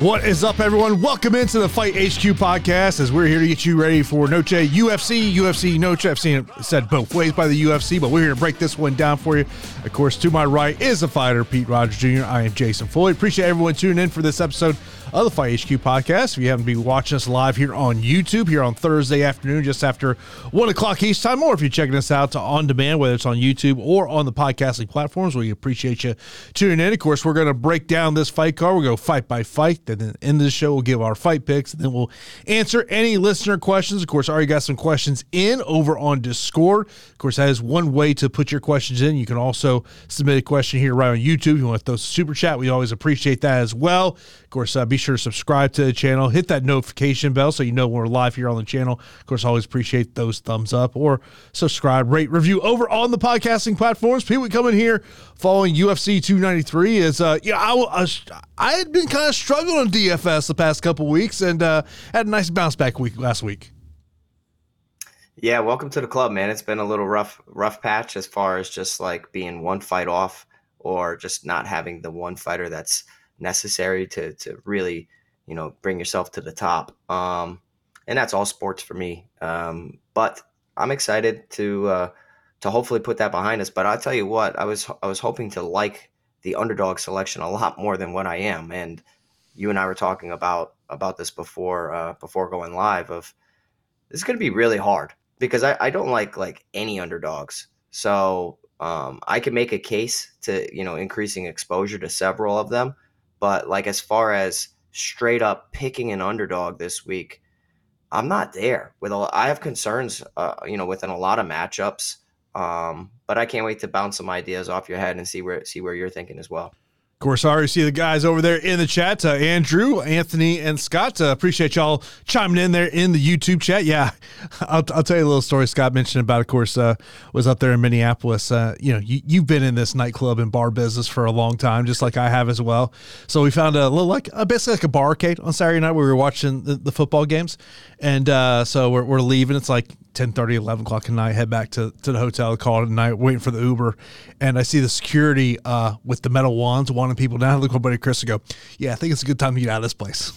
What is up, everyone? Welcome into the Fight HQ podcast as we're here to get you ready for Noche UFC, UFC Noche. I've seen it said both ways by the UFC, but we're here to break this one down for you. Of course, to my right is the fighter, Pete Rogers Jr. I am Jason Floyd. Appreciate everyone tuning in for this episode of the Fight HQ podcast. If you haven't been watching us live here on YouTube, here on Thursday afternoon, just after one o'clock East time, or if you're checking us out on demand, whether it's on YouTube or on the podcasting platforms, we appreciate you tuning in. Of course, we're going to break down this fight card. We'll go fight by fight. Then at the end of the show, we'll give our fight picks, and then we'll answer any listener questions. Of course, I already got some questions in over on Discord. Of course, that is one way to put your questions in. You can also submit a question here right on YouTube. If you want to throw super chat, we always appreciate that as well. Of course, uh, be sure to subscribe to the channel, hit that notification bell so you know when we're live here on the channel. Of course, always appreciate those thumbs up or subscribe, rate, review over on the podcasting platforms. People coming here following UFC 293 is, uh, yeah, I, I, I had been kind of struggling on DFS the past couple weeks and uh, had a nice bounce back week last week. Yeah, welcome to the club, man. It's been a little rough, rough patch as far as just like being one fight off or just not having the one fighter that's necessary to to really you know bring yourself to the top. Um, and that's all sports for me. Um, but I'm excited to uh, to hopefully put that behind us. But I'll tell you what, I was I was hoping to like the underdog selection a lot more than what I am. And you and I were talking about about this before uh, before going live. Of this is going to be really hard because I, I don't like like any underdogs. So um, I can make a case to you know increasing exposure to several of them. But like as far as straight up picking an underdog this week, I'm not there. With a, I have concerns, uh, you know, within a lot of matchups. Um, but I can't wait to bounce some ideas off your head and see where see where you're thinking as well. Of course, I already see the guys over there in the chat. Uh, Andrew, Anthony, and Scott. Uh, appreciate y'all chiming in there in the YouTube chat. Yeah, I'll, I'll tell you a little story Scott mentioned about, of course, uh, was up there in Minneapolis. Uh, you know, you, you've been in this nightclub and bar business for a long time, just like I have as well. So we found a little like uh, basically like a bar arcade on Saturday night where we were watching the, the football games. And uh, so we're, we're leaving. It's like 10 30 11 o'clock at night head back to, to the hotel call it a night waiting for the uber. And i see the security uh, with the metal wands wanting people down. I look my buddy chris and go yeah i think it's a good time to get out of this place.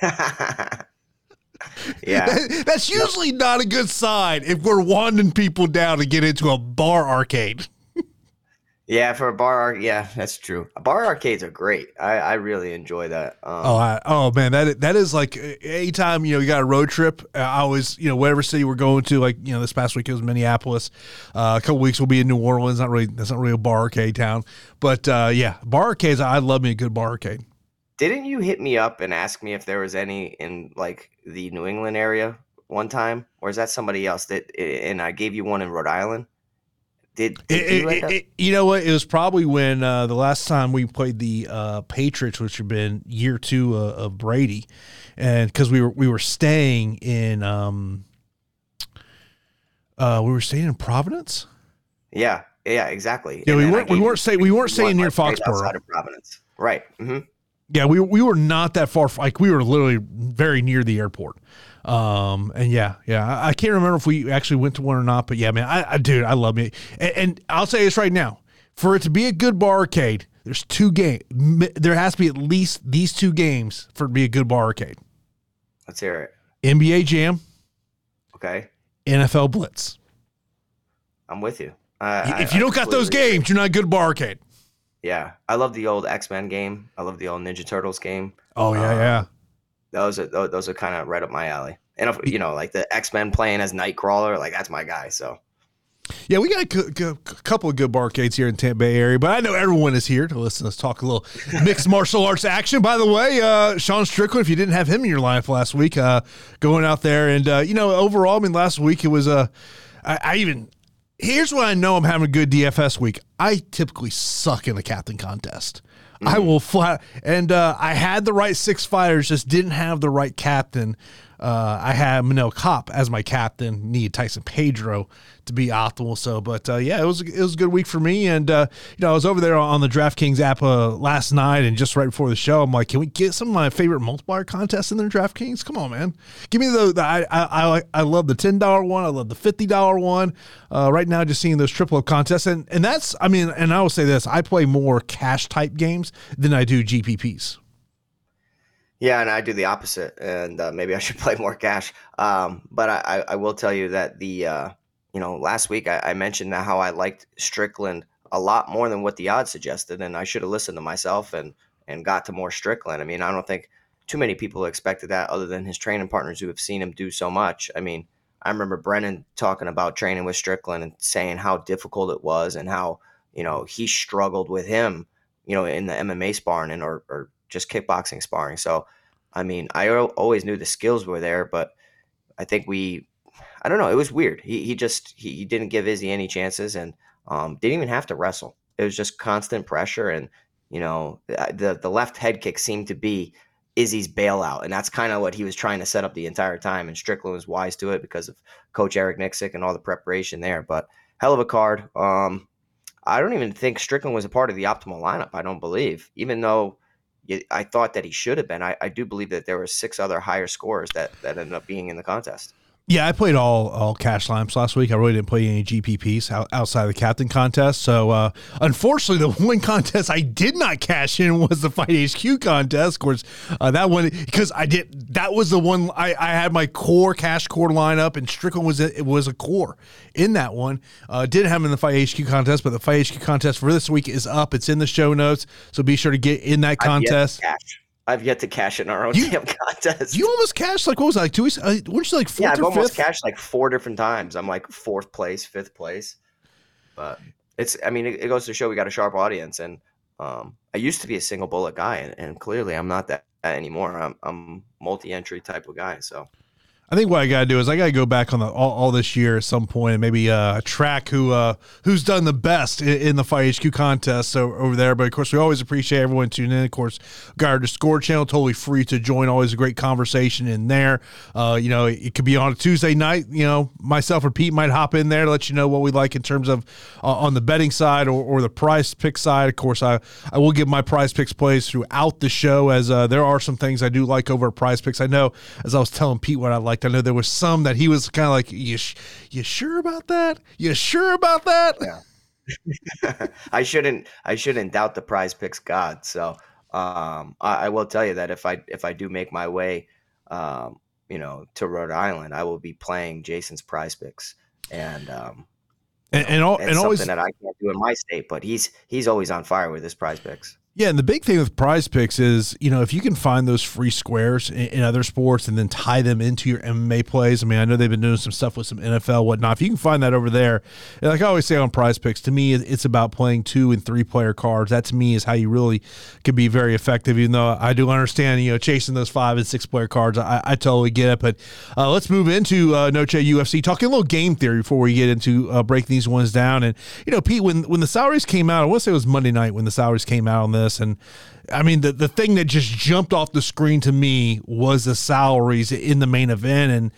Yeah. That's usually not a good sign if we're wanting people down to get into a bar arcade yeah, for a bar, yeah, that's true. Bar arcades are great. I, I really enjoy that. Um, oh, I, oh man, that that is like anytime you know you got a road trip. I always you know whatever city we're going to. Like you know this past week it was Minneapolis. Uh, a couple weeks we'll be in New Orleans. Not really that's not really a bar arcade town, but uh, yeah, bar arcades. I love me a good bar arcade. Didn't you hit me up and ask me if there was any in like the New England area one time, or is that somebody else that? And I gave you one in Rhode Island. Did, did it, you, it, it, you know what? It was probably when uh, the last time we played the uh, Patriots, which had been year two uh, of Brady, and because we were we were staying in um, uh, we were staying in Providence. Yeah, yeah, exactly. Yeah, and we weren't we weren't staying we weren't staying near Foxborough. Outside Of Providence, right? Mm-hmm. Yeah, we we were not that far. Like we were literally very near the airport. Um, and yeah, yeah, I, I, can't remember if we actually went to one or not, but yeah, man, I, I dude, I love me. And, and, I'll say this right now: for it to be a good bar arcade, there's two games. There has to be at least these two games for it to be a good bar arcade. Let's hear it. NBA Jam. Okay. NFL Blitz. I'm with you. Uh, if you don't got those games, you're not a good bar arcade. Yeah, I love the old X Men game. I love the old Ninja Turtles game. Oh yeah, um, yeah those are those are kind of right up my alley. And if, you know, like the X Men playing as Nightcrawler, like that's my guy. So. Yeah, we got a, a, couple of good barcades here in Tampa Bay area, but I know everyone is here to listen to us talk a little mixed martial arts action. By the way, uh, Sean Strickland, if you didn't have him in your life last week, uh, going out there and uh, you know, overall, I mean, last week it was a. Uh, I, I even here's what I know I'm having a good DFS week. I typically suck in the captain contest. Mm. I will flat and uh, I had the right six fighters, just didn't have the right captain. Uh, I had Manel Kape as my captain. Need Tyson Pedro to be optimal. So, but uh, yeah, it was it was a good week for me. And uh, you know, I was over there on the DraftKings app uh, last night, and just right before the show, I'm like, can we get some of my favorite multiplier contests in there, DraftKings? Come on, man, give me the, the I, I I love the ten dollar one. I love the fifty dollar one. Uh, right now, just seeing those triple contests, and and that's I mean, and I will say this: I play more cash type games than I do GPPs. Yeah, and I do the opposite, and uh, maybe I should play more cash. Um, but I, I, will tell you that the uh, you know last week I, I mentioned how I liked Strickland a lot more than what the odds suggested, and I should have listened to myself and and got to more Strickland. I mean, I don't think too many people expected that, other than his training partners who have seen him do so much. I mean, I remember Brennan talking about training with Strickland and saying how difficult it was and how you know he struggled with him, you know, in the MMA sparring and or, or just kickboxing sparring. So, I mean, I always knew the skills were there, but I think we, I don't know, it was weird. He he just he, he didn't give Izzy any chances and um, didn't even have to wrestle. It was just constant pressure and you know the the left head kick seemed to be Izzy's bailout, and that's kind of what he was trying to set up the entire time. And Strickland was wise to it because of Coach Eric Nicksick and all the preparation there. But hell of a card. Um, I don't even think Strickland was a part of the optimal lineup. I don't believe, even though I thought that he should have been. I, I do believe that there were six other higher scores that that ended up being in the contest. Yeah, I played all all cash lamps last week. I really didn't play any GPPs outside of the captain contest. So, uh, unfortunately, the one contest I did not cash in was the Fight HQ contest. Of course, uh, that one because I did that was the one I, I had my core cash core lineup, and Strickland was a, it was a core in that one. Uh, didn't have him in the Fight HQ contest, but the Fight HQ contest for this week is up. It's in the show notes, so be sure to get in that contest. I've yet to cash in our own you, damn contest. You almost cashed like what was it, like two weeks? Uh, weren't you like fourth? Yeah, I've almost fifth? cashed like four different times. I'm like fourth place, fifth place, but it's. I mean, it, it goes to show we got a sharp audience, and um, I used to be a single bullet guy, and, and clearly I'm not that anymore. I'm I'm multi entry type of guy, so I think what I got to do is I got to go back on the all, all, this year at some point and maybe uh, track who uh, who's done the best in, in, the Fight HQ contest so, over there. But of course, we always appreciate everyone tuning in. Of course, got our Discord channel totally free to join. Always a great conversation in there. Uh, you know, it could be on a Tuesday night. You know, myself or Pete might hop in there to let you know what we like in terms of uh, on the betting side or, or the prize pick side. Of course, I I will give my prize picks plays throughout the show as uh, there are some things I do like over at prize picks. I know as I was telling Pete what I like liked. I know there was some that he was kind of like, "You, sh- you sure about that? You sure about that?" Yeah. I shouldn't. I shouldn't doubt the Prize Picks God. So um, I, I, will tell you that if I if I do make my way, um, you know, to Rhode Island, I will be playing Jason's Prize Picks, and um, and, and, all, and something always that I can't do in my state. But he's he's always on fire with his Prize Picks. Yeah, and the big thing with prize picks is, you know, if you can find those free squares in, in, other sports and then tie them into your MMA plays. I mean, I know they've been doing some stuff with some NFL, whatnot. If you can find that over there, like I always say on prize picks, to me, it's about playing two and three player cards. That to me is how you really can be very effective, even though I do understand, you know, chasing those five and six player cards. I, I totally get it. But uh, let's move into uh, Noche UFC, talking a little game theory before we get into uh, breaking these ones down. And, you know, Pete, when, when the salaries came out, I want to say it was Monday night when the salaries came out on this this. And I mean, the, the thing that just jumped off the screen to me was the salaries in the main event. And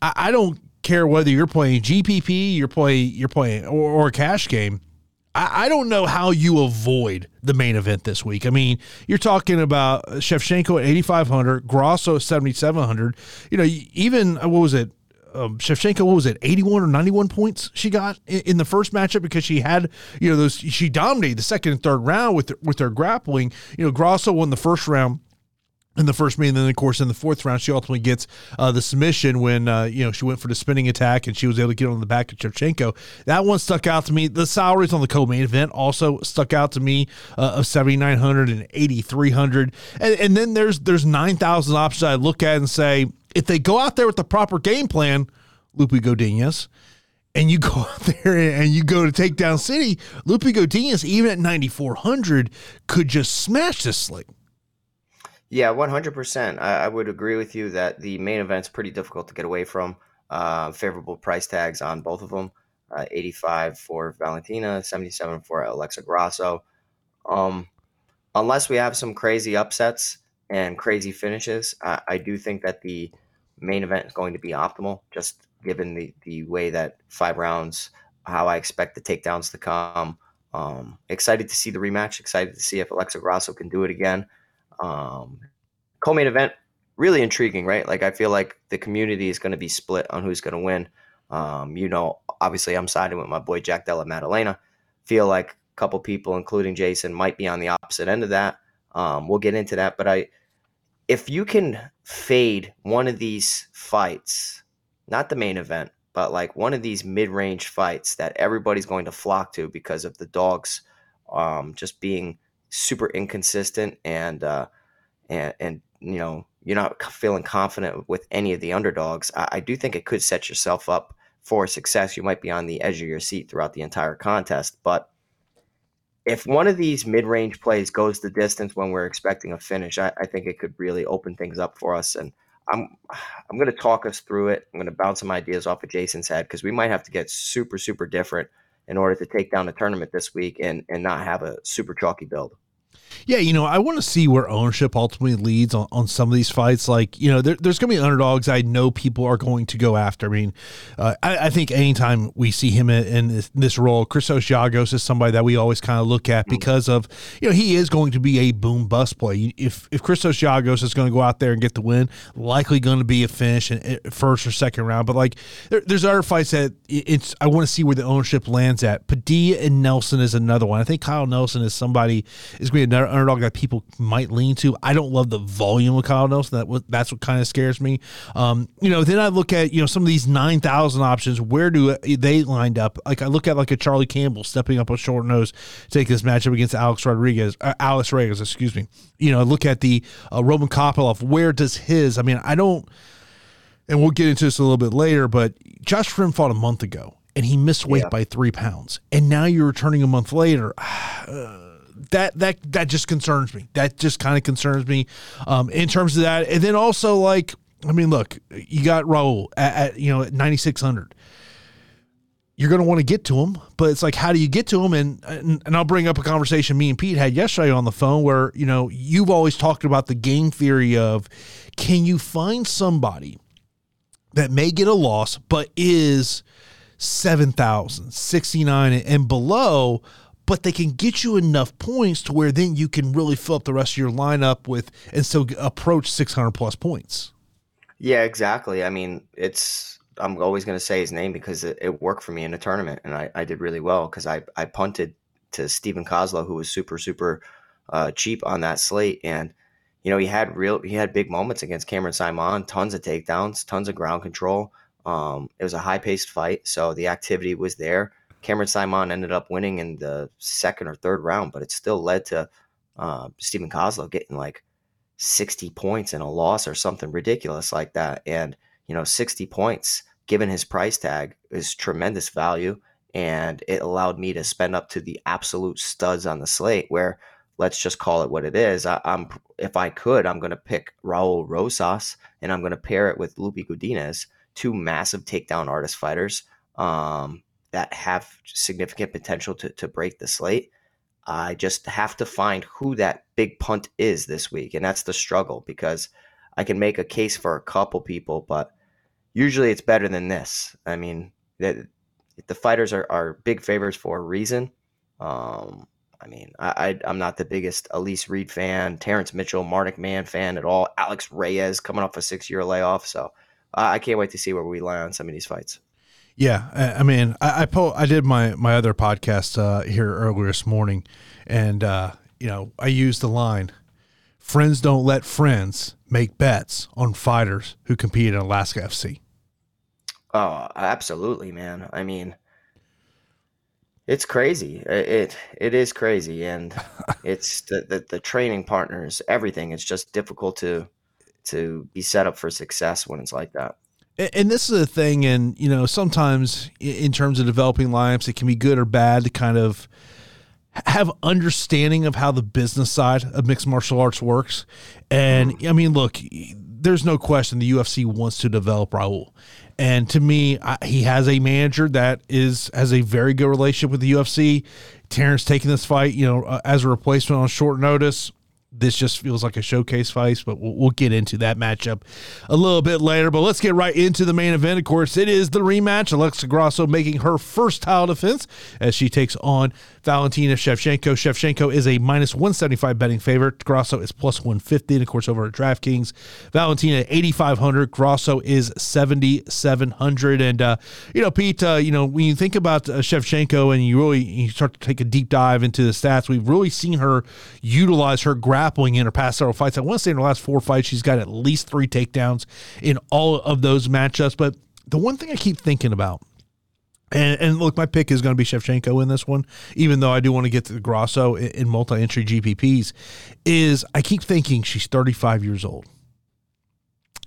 I, I don't care whether you're playing GPP, you're playing, you're playing, or, or a cash game. I, I don't know how you avoid the main event this week. I mean, you're talking about Shevchenko at 8,500, Grasso at 7,700. You know, even, what was it? Um, Shevchenko, what was it, 81 or 91 points she got in, in, the first matchup because she had, you know, those, she dominated the second and third round with, with her grappling. You know, Grasso won the first round in the first meeting. And then, of course, in the fourth round, she ultimately gets uh, the submission when, uh, you know, she went for the spinning attack and she was able to get on the back of Shevchenko. That one stuck out to me. The salaries on the co main event also stuck out to me uh, of 7,900 and 8,300. And, and then there's, there's 9,000 options I look at and say, if they go out there with the proper game plan, Lupe Godinez, and you go out there and you go to take down City, Lupe Godinez, even at 9,400, could just smash this slate. Yeah, 100%. I, I, would agree with you that the main event's pretty difficult to get away from. Uh, favorable price tags on both of them uh, 85 for Valentina, 77 for Alexa Grasso. Um, unless we have some crazy upsets, and crazy finishes. I, I do think that the main event is going to be optimal, just given the, the way that five rounds, how I expect the takedowns to come. Um, excited to see the rematch. Excited to see if Alexa Grasso can do it again. Um, co-main event, really intriguing, right? Like I feel like the community is going to be split on who's going to win. Um, you know, obviously I'm siding with my boy Jack Della Maddalena. Feel like a couple people, including Jason, might be on the opposite end of that. Um, we'll get into that, but I if you can fade one of these fights, not the main event, but like one of these mid-range fights that everybody's going to flock to because of the dogs um, just being super inconsistent and uh, and and you know you're not feeling confident with any of the underdogs. I, I do think it could set yourself up for success. You might be on the edge of your seat throughout the entire contest, but if one of these mid-range plays goes the distance when we're expecting a finish, I, I think it could really open things up for us. And I'm I'm going to talk us through it. I'm going to bounce some ideas off of Jason's head because we might have to get super super different in order to take down the tournament this week and and not have a super chalky build. Yeah, you know, I want to see where ownership ultimately leads on, on some of these fights. Like, you know, there, there's going to be underdogs I know people are going to go after. I mean, uh, I, I, think anytime we see him in, in this, this, role, Christos Giagos is somebody that we always kind of look at mm-hmm. because of, you know, he is going to be a boom bust play. If if Christos Giagos is going to go out there and get the win, likely going to be a finish in, in first or second round. But like, there, there's other fights that it's I want to see where the ownership lands at. Padilla and Nelson is another one. I think Kyle Nelson is somebody is going to be another underdog that people might lean to. I don't love the volume of Kyle Nelson. That that's what kind of scares me. Um, you know, then I look at you know some of these nine thousand options. Where do they lined up? Like I look at like a Charlie Campbell stepping up on short nose, take this matchup against Alex Rodriguez, uh, Alex Reyes, excuse me. You know, look at the uh, Roman Kopylov. Where does his? I mean, I don't. And we'll get into this a little bit later, but Josh Fremd fought a month ago and he missed weight yeah. by three pounds. And now you're returning a month later. Uh, that that that just concerns me. That just kind of concerns me um, in terms of that. And then also like, I mean, look, you got Raul at, at you know at ninety six hundred. You're going to want to get to him, but it's like, how do you get to him? And, and and I'll bring up a conversation me and Pete had yesterday on the phone where you know you've always talked about the game theory of can you find somebody that may get a loss but is 7,000, 69 and below, but they can get you enough points to where then you can really fill up the rest of your lineup with and still approach 600 plus points. Yeah, exactly. I mean, it's I'm always going to say his name because it, it, worked for me in a tournament and I, I did really well because I, I punted to Steven Koslow, who was super, super uh, cheap on that slate. And, you know, he had real, he had big moments against Cameron Saaiman, tons of takedowns, tons of ground control. Um, it was a high paced fight. So the activity was there. Cameron Saaiman ended up winning in the second or third round, but it still led to uh, Steven Koslow getting like 60 points in a loss or something ridiculous like that. And, you know, 60 points, given his price tag, is tremendous value. And it allowed me to spend up to the absolute studs on the slate where let's just call it what it is. I, am if I could, I'm going to pick Raul Rosas and I'm going to pair it with Loopy Godinez, two massive takedown artist fighters. Um, that have significant potential to, to break the slate. I just have to find who that big punt is this week. And that's the struggle because I can make a case for a couple people, but usually it's better than this. I mean, that the fighters are, are big favors for a reason. Um, I mean, I, I, am not the biggest Elise Reed fan, Terrence Mitchell, Marnic Mann fan at all. Alex Reyes coming off a six year layoff. So I can't wait to see where we land on some of these fights. Yeah, I mean, I I, po- I did my my other podcast uh, here earlier this morning, and uh, you know, I used the line, "Friends don't let friends make bets on fighters who compete in Alaska FC." Oh, absolutely, man. I mean, it's crazy. It it is crazy, and it's the, the the training partners, everything. It's just difficult to to be set up for success when it's like that and this is a thing and you know sometimes in terms of developing lineups it can be good or bad to kind of have understanding of how the business side of mixed martial arts works. And i mean look there's no question the ufc wants to develop raul. And to me I, he has a manager that is has a very good relationship with the ufc terrence taking this fight you know uh, as a replacement on short notice this just feels like a showcase fight, but we'll, we'll, get into that matchup a little bit later. But let's get right into the main event. Of course, it is the rematch. Alexa Grasso making her first title defense as she takes on Valentina Shevchenko. Shevchenko is a minus 175 betting favorite. Grasso is plus 150. And of course, over at DraftKings, Valentina 8,500. Grasso is 7,700. And, uh, you know, Pete, uh, you know, when you think about uh, Shevchenko and you really you start to take a deep dive into the stats, we've really seen her utilize her grappling in her past several fights. I want to say in her last four fights, she's got at least three takedowns in all of those matchups. But the one thing I keep thinking about, and, and look, my pick is going to be Shevchenko in this one, even though I do want to get to the Grasso in, in multi entry GPPs, is I keep thinking she's 35 years old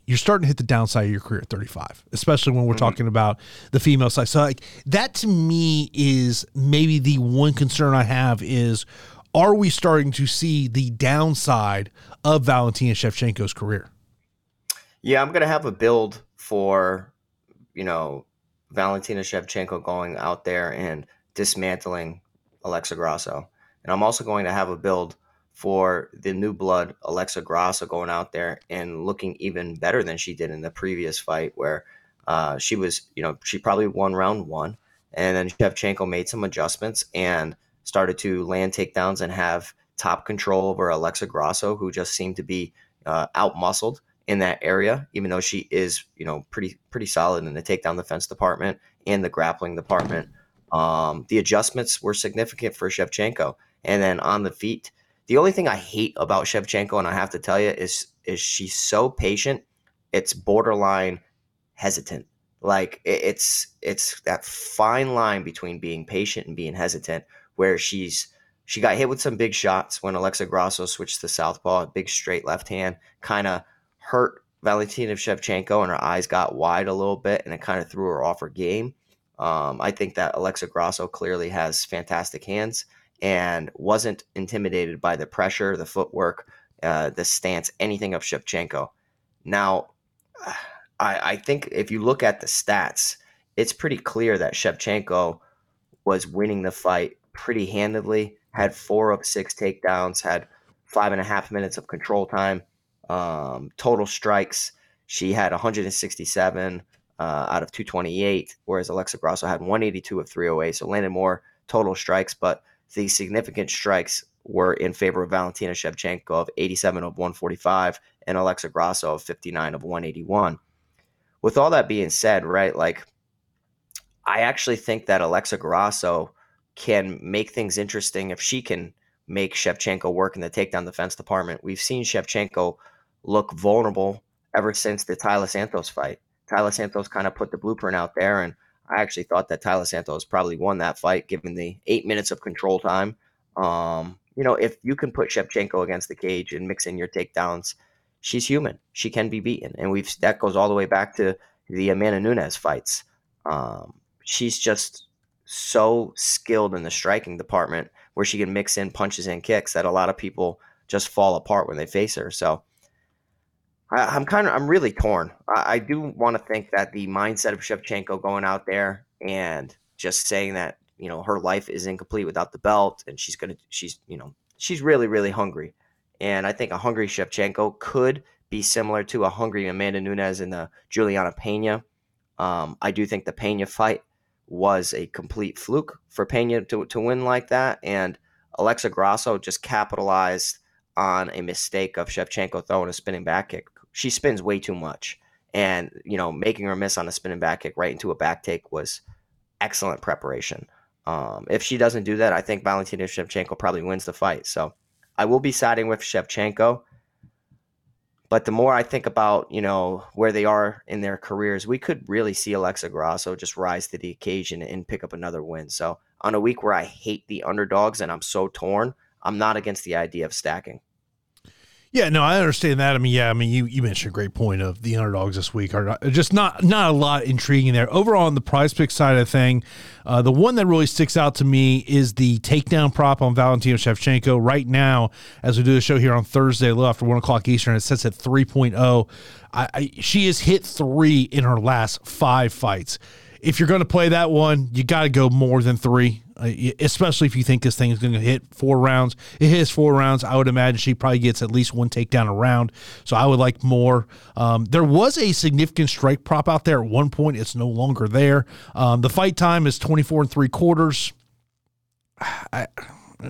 you're starting to hit the downside of your career at 35, especially when we're mm-hmm. talking about the female side. So like that to me is maybe the one concern I have is are we starting to see the downside of Valentina Shevchenko's career? Yeah, I'm going to have a build for, you know, Valentina Shevchenko going out there and dismantling Alexa Grasso. And I'm also going to have a build for the new blood Alexa Grasso going out there and looking even better than she did in the previous fight, where uh, she was, you know, she probably won round one, and then Shevchenko made some adjustments and started to land takedowns and have top control over Alexa Grasso, who just seemed to be uh, out muscled in that area, even though she is, you know, pretty pretty solid in the takedown defense department and the grappling department. Um, the adjustments were significant for Shevchenko, and then on the feet the only thing I hate about Shevchenko, and I have to tell you, is is she's so patient. It's borderline hesitant. Like it's it's that fine line between being patient and being hesitant, where she's she got hit with some big shots when Alexa Grasso switched to southpaw, big straight left hand, kind of hurt Valentina Shevchenko, and her eyes got wide a little bit, and it kind of threw her off her game. Um, I think that Alexa Grasso clearly has fantastic hands and wasn't intimidated by the pressure, the footwork, uh, the stance, anything of Shevchenko. Now, I, I think if you look at the stats, it's pretty clear that Shevchenko was winning the fight pretty handedly, had four of six takedowns, had five and a half minutes of control time, um, total strikes. She had 167 uh, out of 228, whereas Alexa Grasso had 182 of 308, so landed more total strikes, but the significant strikes were in favor of Valentina Shevchenko of 87 of 145 and Alexa Grasso of 59 of 181. With all that being said, right, like I actually think that Alexa Grasso can make things interesting if she can make Shevchenko work in the takedown defense department. We've seen Shevchenko look vulnerable ever since the Taila Santos fight. Taila Santos kind of put the blueprint out there, and I actually thought that Taila Santos probably won that fight given the eight minutes of control time. Um, you know, if you can put Shevchenko against the cage and mix in your takedowns, she's human. She can be beaten, and we've that goes all the way back to the Amanda Nunes fights. Um, she's just so skilled in the striking department where she can mix in punches and kicks that a lot of people just fall apart when they face her. So I, am kind of I'm really torn. I, I do want to think that the mindset of Shevchenko going out there and just saying that you know her life is incomplete without the belt, and she's gonna she's you know she's really really hungry, and I think a hungry Shevchenko could be similar to a hungry Amanda Nunes in the Julianna Pena. Um, I do think the Pena fight was a complete fluke for Pena to, to win like that, and Alexa Grasso just capitalized on a mistake of Shevchenko throwing a spinning back kick she spins way too much. And, you know, making her miss on a spinning back kick right into a back take was excellent preparation. Um, if she doesn't do that, I think Valentina Shevchenko probably wins the fight. So I will be siding with Shevchenko. But the more I think about, you know, where they are in their careers, we could really see Alexa Grasso just rise to the occasion and pick up another win. So on a week where I hate the underdogs and I'm so torn, I'm not against the idea of stacking. Yeah, no, I understand that. I mean, yeah, I mean, you, you mentioned a great point of the underdogs this week are not, just not not a lot intriguing there. Overall, on the prize pick side of the thing, uh, the one that really sticks out to me is the takedown prop on Valentina Shevchenko. Right now, as we do the show here on Thursday, a little after one o'clock Eastern, it sets at 3.0. I, I, she has hit three in her last five fights. If you're going to play that one, you got to go more than three. Uh, especially if you think this thing is going to hit four rounds. It hits four rounds. I would imagine she probably gets at least one takedown a round. So I would like more. Um, there was a significant strike prop out there at one point. It's no longer there. Um, the fight time is 24 and three quarters. I,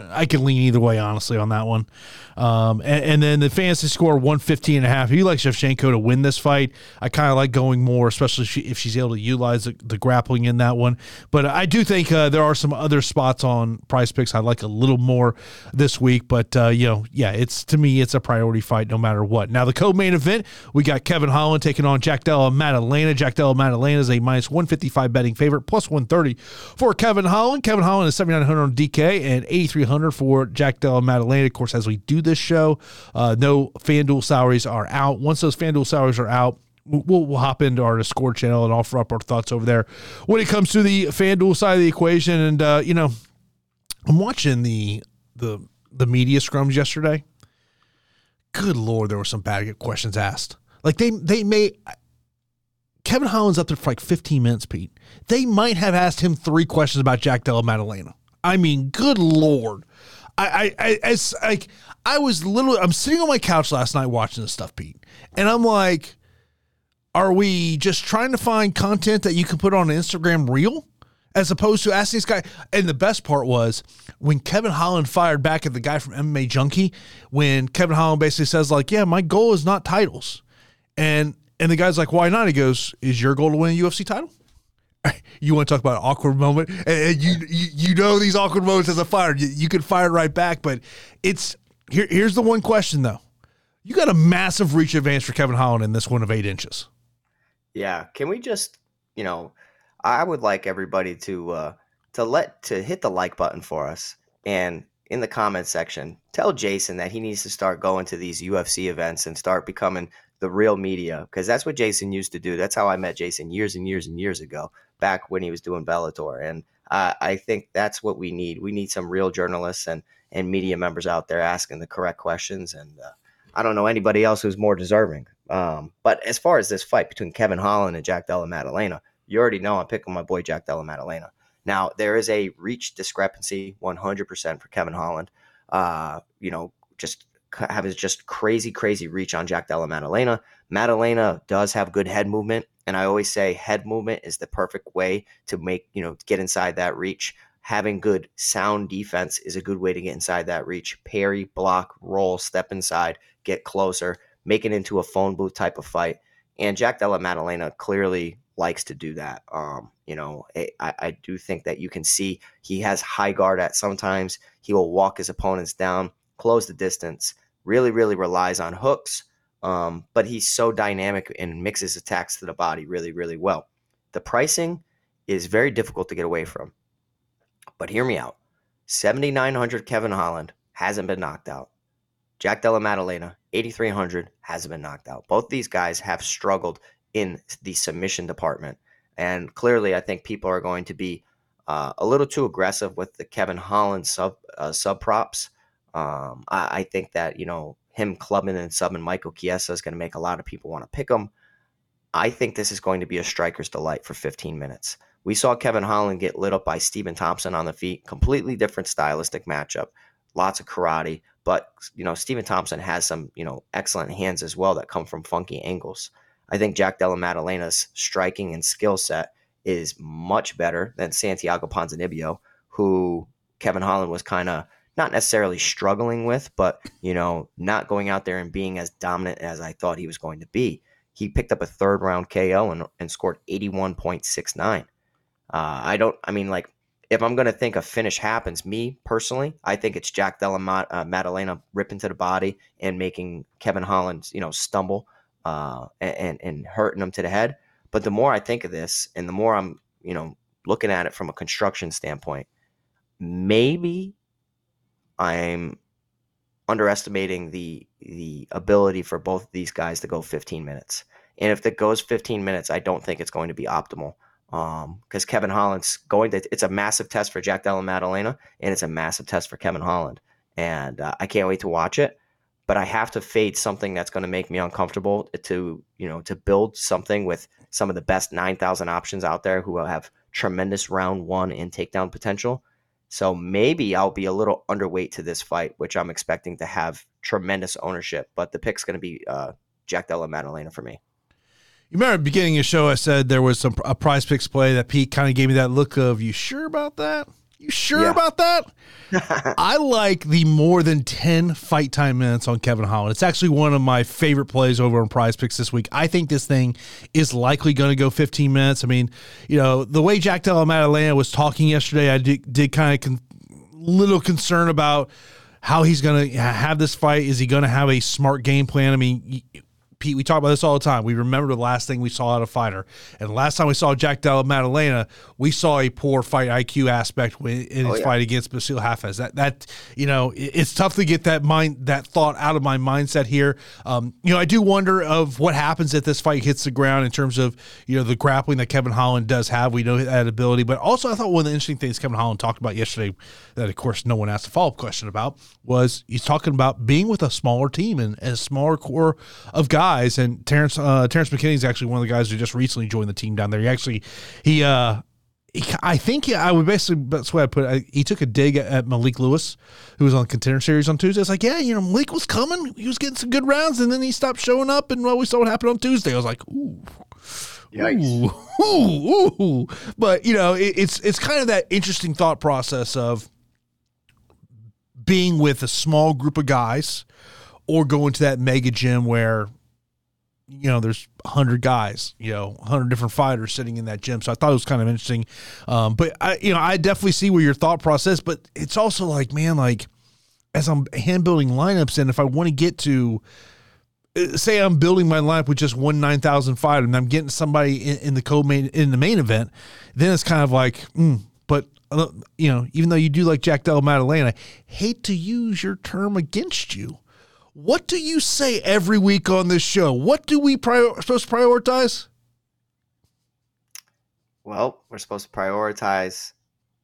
I can lean either way, honestly, on that one. Um, and, and, then the fantasy score 115 and a half. If you like Shevchenko to win this fight, I kind of like going more, especially if, she, if, she's able to utilize the, the, grappling in that one. But I do think uh, there are some other spots on prize picks I like a little more this week. But, uh, you know, yeah, it's to me, it's a priority fight no matter what. Now, the co main event, we got Kevin Holland taking on Jack Della Maddalena. Jack Della Maddalena is a minus 155 betting favorite, plus 130 for Kevin Holland. Kevin Holland is 7,900 on DK and 8,300 for Jack Della Maddalena. Of course, as we do this show. Uh, no FanDuel salaries are out. Once those FanDuel salaries are out, We'll, we'll, hop into our Discord channel and offer up our thoughts over there when it comes to the FanDuel side of the equation. And uh, you know, I'm watching the the the media scrums yesterday. Good lord, there were some bad questions asked. Like they they may Kevin Holland's up there for like 15 minutes, Pete. They might have asked him three questions about Jack Della Maddalena. I mean, good lord. I, I, I, as like, I was literally, I'm sitting on my couch last night watching this stuff, Pete, and I'm like, are we just trying to find content that you can put on an Instagram reel? As opposed to asking this guy, and the best part was when Kevin Holland fired back at the guy from MMA Junkie, when Kevin Holland basically says, like, yeah, my goal is not titles. And and the guy's like, why not? He goes, is your goal to win a UFC title? you want to talk about an awkward moment and you, you you know these awkward moments as a fighter you, you could fire right back but it's here here's the one question though you got a massive reach advance for kevin holland in this one of eight inches yeah can we just you know i would like everybody to uh to let to hit the like button for us and in the comment section tell jason that he needs to start going to these ufc events and start becoming the real media because that's what Jason used to do. That's how I met Jason years and years and years ago, back when he was doing Bellator. And uh, I think that's what we need. We need some real journalists and and media members out there asking the correct questions. And uh, I don't know anybody else who's more deserving. Um, but as far as this fight between Kevin Holland and Jack Della Maddalena, you already know I'm picking my boy Jack Della Maddalena. Now there is a reach discrepancy, 100% for Kevin Holland. Uh, you know, just have his just crazy, crazy reach on Jack Della Maddalena. Maddalena does have good head movement, and I always say head movement is the perfect way to make you know get inside that reach. Having good sound defense is a good way to get inside that reach. Parry, block, roll, step inside, get closer, make it into a phone booth type of fight. And Jack Della Maddalena clearly likes to do that. Um, you know, I, I do think that you can see he has high guard at sometimes. He will walk his opponents down, close the distance, really, really relies on hooks. Um, but he's so dynamic and mixes attacks to the body really, really well. The pricing is very difficult to get away from. But hear me out 7,900 Kevin Holland hasn't been knocked out. Jack Della Maddalena, 8,300, hasn't been knocked out. Both these guys have struggled in the submission department. And clearly, I think people are going to be uh, a little too aggressive with the Kevin Holland sub uh, sub props. Um, I, I, think that you know him clubbing and subbing Michael Chiesa is going to make a lot of people want to pick him. I think this is going to be a striker's delight for 15 minutes. We saw Kevin Holland get lit up by Stephen Thompson on the feet. Completely different stylistic matchup. Lots of karate, but you know Stephen Thompson has some you know excellent hands as well that come from funky angles. I think Jack Della Maddalena's striking and skill set is much better than Santiago Ponzinibbio, who Kevin Holland was kind of not necessarily struggling with, but you know, not going out there and being as dominant as I thought he was going to be. He picked up a third round KO and, and scored 81.69. Uh, I don't, I mean, like, if I'm going to think a finish happens, me personally, I think it's Jack Della uh, Maddalena ripping to the body and making Kevin Holland, you know, stumble uh, and, and hurting him to the head. But the more I think of this and the more I'm, you know, looking at it from a construction standpoint, maybe I'm underestimating the the ability for both of these guys to go 15 minutes. And if it goes 15 minutes, I don't think it's going to be optimal. Because um, Kevin Holland's going to, it's a massive test for Jack Della Maddalena, and it's a massive test for Kevin Holland. And uh, I can't wait to watch it. But I have to fade something that's going to make me uncomfortable to, you know, to build something with some of the best 9,000 options out there who have tremendous round one and takedown potential so maybe I'll be a little underweight to this fight, which I'm expecting to have tremendous ownership. But the pick's going to be uh, Jack Della Maddalena for me. You remember at the beginning of the show, I said there was some a prize picks play that Pete kind of gave me that look of, you sure about that? You sure yeah. about that? I like the more than 10 fight time minutes on Kevin Holland. It's actually one of my favorite plays over on prize picks this week. I think this thing is likely going to go 15 minutes. I mean, you know, the way Jack Della Maddalena was talking yesterday, I did, did kind of con- little concern about how he's going to have this fight. Is he going to have a smart game plan? I mean, Pete, we talk about this all the time. We remember the last thing we saw out of fighter, and the last time we saw Jack Della Maddalena, we saw a poor fight IQ aspect in his oh, yeah. fight against Bassil Hafez. That that you know, it's tough to get that mind that thought out of my mindset here. Um, you know, I do wonder of what happens if this fight hits the ground in terms of you know the grappling that Kevin Holland does have. We know that ability, but also I thought one of the interesting things Kevin Holland talked about yesterday, that of course no one asked a follow up question about, was he's talking about being with a smaller team and, and a smaller core of guys guys, and Terrence uh, Terrence McKinney is actually one of the guys who just recently joined the team down there. He actually he uh he, I think I would basically that's the way I put it. He took a dig at, at, Malik Lewis, who was on the contender series on Tuesday. It's like, yeah, you know, Malik was coming. He was getting some good rounds, and then he stopped showing up. And well, we saw what happened on Tuesday. I was like, ooh. Ooh, ooh, ooh. But you know, it, it's it's kind of that interesting thought process of being with a small group of guys or going to that mega gym where you know, there's 100 guys, you know, 100 different fighters sitting in that gym. So I thought it was kind of interesting. Um, but I, you know, I definitely see where your thought process, but it's also like, man, like as I'm hand building lineups, and if I want to get to, uh, say I'm building my lineup with just one 9,000 fighter and I'm getting somebody in, in the co-main, in the main event, then it's kind of like, mm, but uh, you know, even though you do like Jack Della Maddalena, hate to use your term against you what do you say every week on this show? What do we prior- supposed to prioritize? Well, we're supposed to prioritize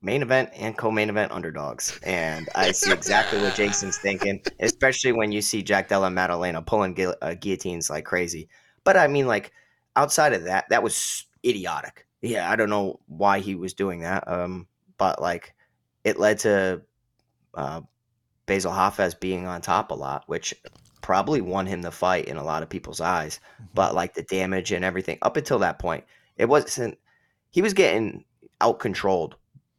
main event and co-main event underdogs, and I see exactly what Jason's thinking, especially when you see Jack Della Maddalena pulling gu- uh, guillotines like crazy. But I mean, like outside of that, that was idiotic. Yeah, I don't know why he was doing that. Um, but like it led to uh, Bassil Hafez being on top a lot, which probably won him the fight in a lot of people's eyes. Mm-hmm. But like the damage and everything up until that point, it wasn't. He was getting out controlled,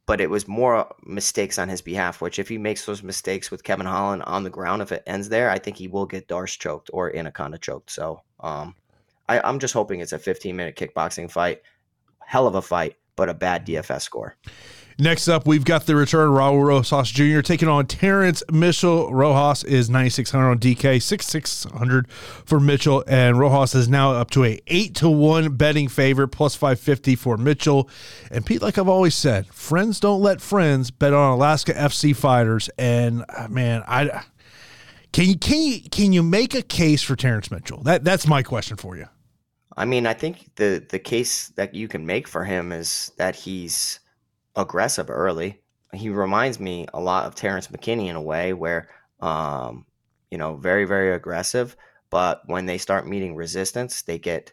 but it was more mistakes on his behalf. Which if he makes those mistakes with Kevin Holland on the ground, if it ends there, I think he will get D'Arce choked or Anaconda choked. So um, I, I'm just hoping it's a 15 minute kickboxing fight. Hell of a fight, but a bad DFS score. Next up, we've got the return Raul Rosas Jr. taking on Terrence Mitchell. Rosas is 9,600 on DK, 6,600 for Mitchell, and Rosas is now up to a 8 to 1 betting favorite, plus 550 for Mitchell. And Pete, like I've always said, friends don't let friends bet on Alaska FC fighters. And uh, man, I can you can you can you make a case for Terrence Mitchell? That that's my question for you. I mean, I think the the case that you can make for him is that he's aggressive early. He reminds me a lot of Terrence McKinney in a way where, um, you know, very, very aggressive. But when they start meeting resistance, they get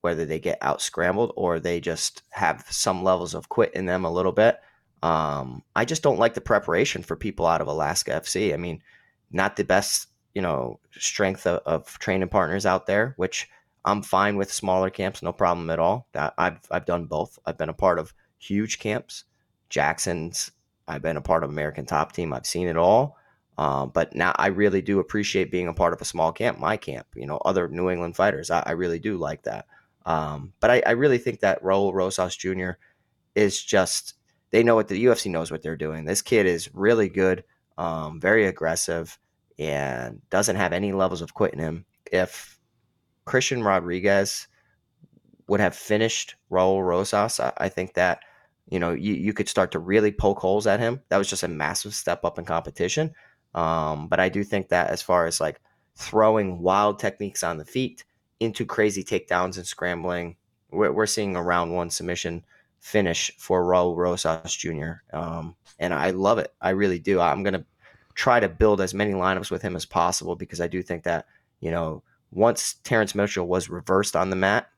whether they get out scrambled or they just have some levels of quit in them a little bit. Um, I just don't like the preparation for people out of Alaska FC. I mean, not the best, you know, strength of, of training partners out there, which I'm fine with smaller camps, no problem at all. That I've I've done both. I've been a part of huge camps Jackson's. I've been a part of American Top Team. I've seen it all. Um, but now I really do appreciate being a part of a small camp, my camp, you know, other New England fighters. I, I really do like that. Um, but I, I, really think that Raul Rosas Jr. is just, they know what the UFC knows what they're doing. This kid is really good, um, very aggressive, and doesn't have any levels of quitting him. If Christian Rodriguez would have finished Raul Rosas, I, I think that you know, you, you could start to really poke holes at him. That was just a massive step up in competition. Um, but I do think that as far as like throwing wild techniques on the feet into crazy takedowns and scrambling, we're, we're seeing a round one submission finish for Raul Rosas Jr. Um, and I love it. I really do. I'm going to try to build as many lineups with him as possible because I do think that, you know, once Terrence Mitchell was reversed on the mat,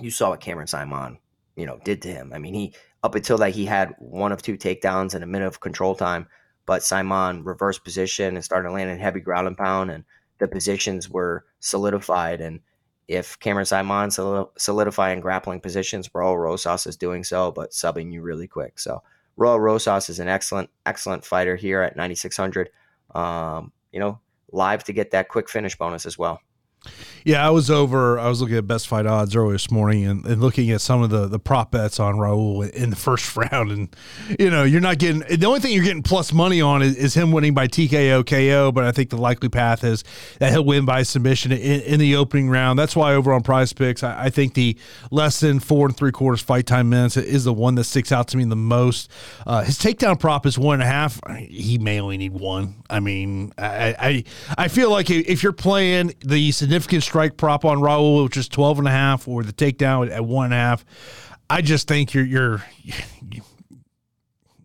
you saw what Cameron Saaiman, you know, did to him. I mean, he up until that, he had one of two takedowns and a minute of control time. But Saaiman reversed position and started landing heavy ground and pound, and the positions were solidified. And if Cameron Saaiman solidifying grappling positions, Raul Rosas is doing so, but subbing you really quick. So Raul Rosas is an excellent, excellent fighter here at 9,600. Um, you know, live to get that quick finish bonus as well. Yeah, I was over. I was looking at best fight odds earlier this morning and, and looking at some of the, the prop bets on Raul in the first round. And, you know, you're not getting the only thing you're getting plus money on is, is him winning by TKO KO. But I think the likely path is that he'll win by submission in, in the opening round. That's why over on prize picks, I, I, think the less than four and three quarters fight time minutes is the one that sticks out to me the most. Uh, his takedown prop is one and a half. He may only need one. I mean, I, I, I feel like if you're playing the significant strike prop on Raul, which is 12 and a half, or the takedown at one and a half, I just think you're you're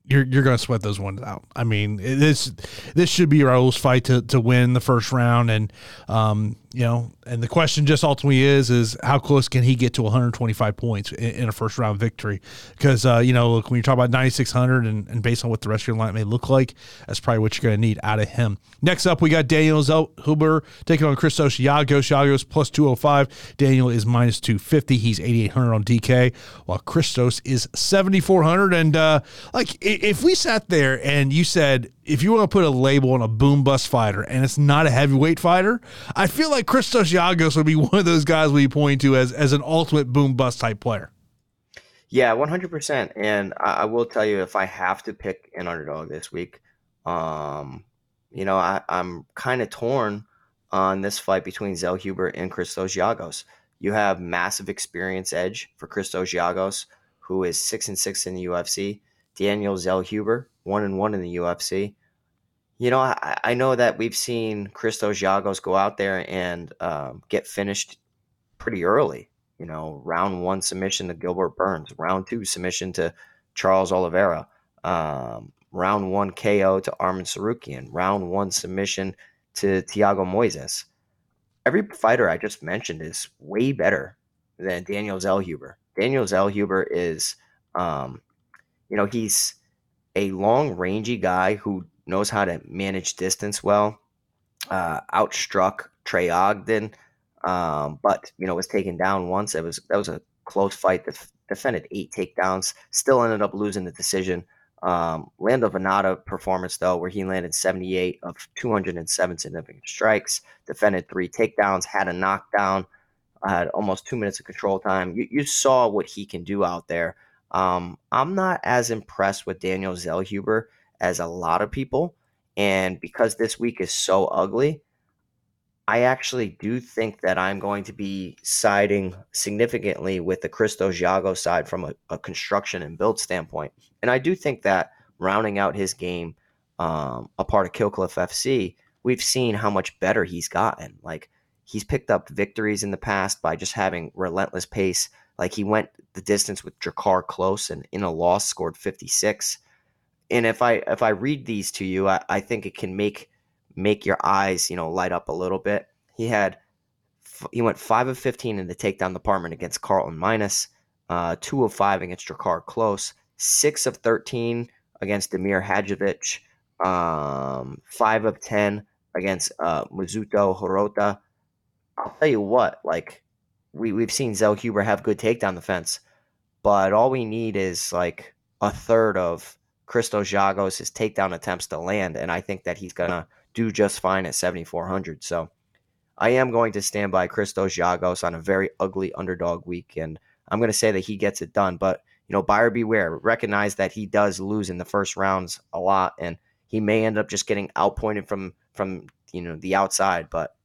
you're you're going to sweat those ones out. I mean, this this should be Raul's fight to to win the first round, and um, you know, and the question just ultimately is is how close can he get to 125 points in, in a first round victory? Because uh, you know, look when you talk about 9600 and, and based on what the rest of your line may look like, that's probably what you're going to need out of him. Next up, we got Daniel Zellhuber taking on Christos Giagos. Giagos plus 205. Daniel is minus 250. He's 8800 on DK, while Christos is 7400. And uh, like if we sat there and you said if you want to put a label on a boom bust fighter and it's not a heavyweight fighter, I feel like Christos Giagos would be one of those guys we point to as as an ultimate boom bust type player. Yeah, one hundred percent. And I, I, will tell you, if I have to pick an underdog this week, um, you know, I, I'm kind of torn on this fight between Zellhuber and Christos Giagos. You have massive experience edge for Christos Giagos, who is six and six in the UFC. Daniel Zellhuber, one and one in the UFC. You know, I, I know that we've seen Christos Giagos go out there and um, get finished pretty early. You know, round one submission to Gilbert Burns, round two submission to Charles Oliveira, um, round one KO to Arman Tsarukyan, round one submission to Thiago Moises. Every fighter I just mentioned is way better than Daniel Zellhuber. Daniel Zellhuber is, um, you know, he's a long rangy guy who knows how to manage distance well. Uh, outstruck Trey Ogden, um, but you know was taken down once. It was that was a close fight. That defended eight takedowns, still ended up losing the decision. Um, Lando Vannata performance though, where he landed 78 of 207 significant strikes, defended three takedowns, had a knockdown, had almost two minutes of control time. You, you saw what he can do out there. Um, I'm not as impressed with Daniel Zellhuber as a lot of people. And because this week is so ugly, I actually do think that I'm going to be siding significantly with the Christos Giagos side from a, a, construction and build standpoint. And I do think that rounding out his game, um, a part of Kill Cliff FC, we've seen how much better he's gotten. Like he's picked up victories in the past by just having relentless pace, like he went the distance with Drakkar Klose and in a loss scored 56. And if I if I read these to you, I, I think it can make make your eyes, you know, light up a little bit. He had he went five of 15 in the takedown department against Carlton Minus, uh, two of five against Drakkar Klose, six of 13 against Damir Hadzovic, um, five of 10 against uh, Mizuto Hirota. I'll tell you what, like we we've seen Zellhuber have good takedown defense, but all we need is like a third of Christos Giagos' takedown attempts to land, and I think that he's gonna do just fine at 7400. So I am going to stand by Christos Giagos on a very ugly underdog week, and I'm gonna say that he gets it done. But you know, buyer beware. Recognize that he does lose in the first rounds a lot, and he may end up just getting outpointed from from you know the outside. But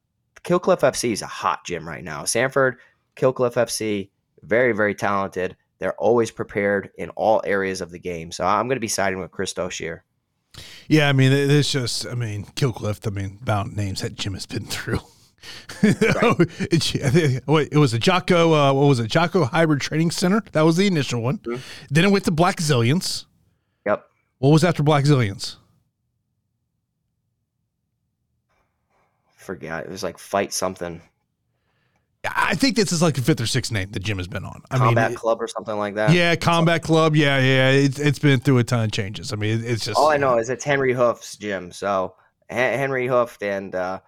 Kill Cliff FC is a hot gym right now. Sanford Kill Cliff FC, very, very talented. They're always prepared in all areas of the game. So I'm going to be siding with Christos here. Yeah, I mean, it's just, I mean, Kill Cliff, I mean, about names that gym has been through. it, was a Jaco, uh, what was it? Jaco Hybrid Training Center. That was the initial one. Mm-hmm. Then it went to Blackzilians. Yep. What was after Blackzilians? Forget. It was like fight something. I think this is like a fifth or sixth name the gym has been on. I Combat mean, Club or something like that. Yeah, Combat Club. Yeah, yeah. It's it's been through a ton of changes. I mean, it's just all I know is it's Henry Hooft's gym. So Henry Hooft and uh,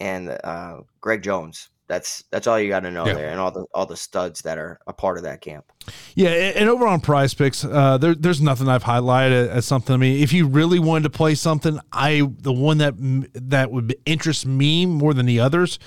and uh, Greg Jones. That's that's all you got to know yeah. there, and all the all the studs that are a part of that camp. Yeah, and over on Prize Picks, uh, there, there's nothing I've highlighted as something. I mean, if you really wanted to play something, I the one that that would interest me more than the others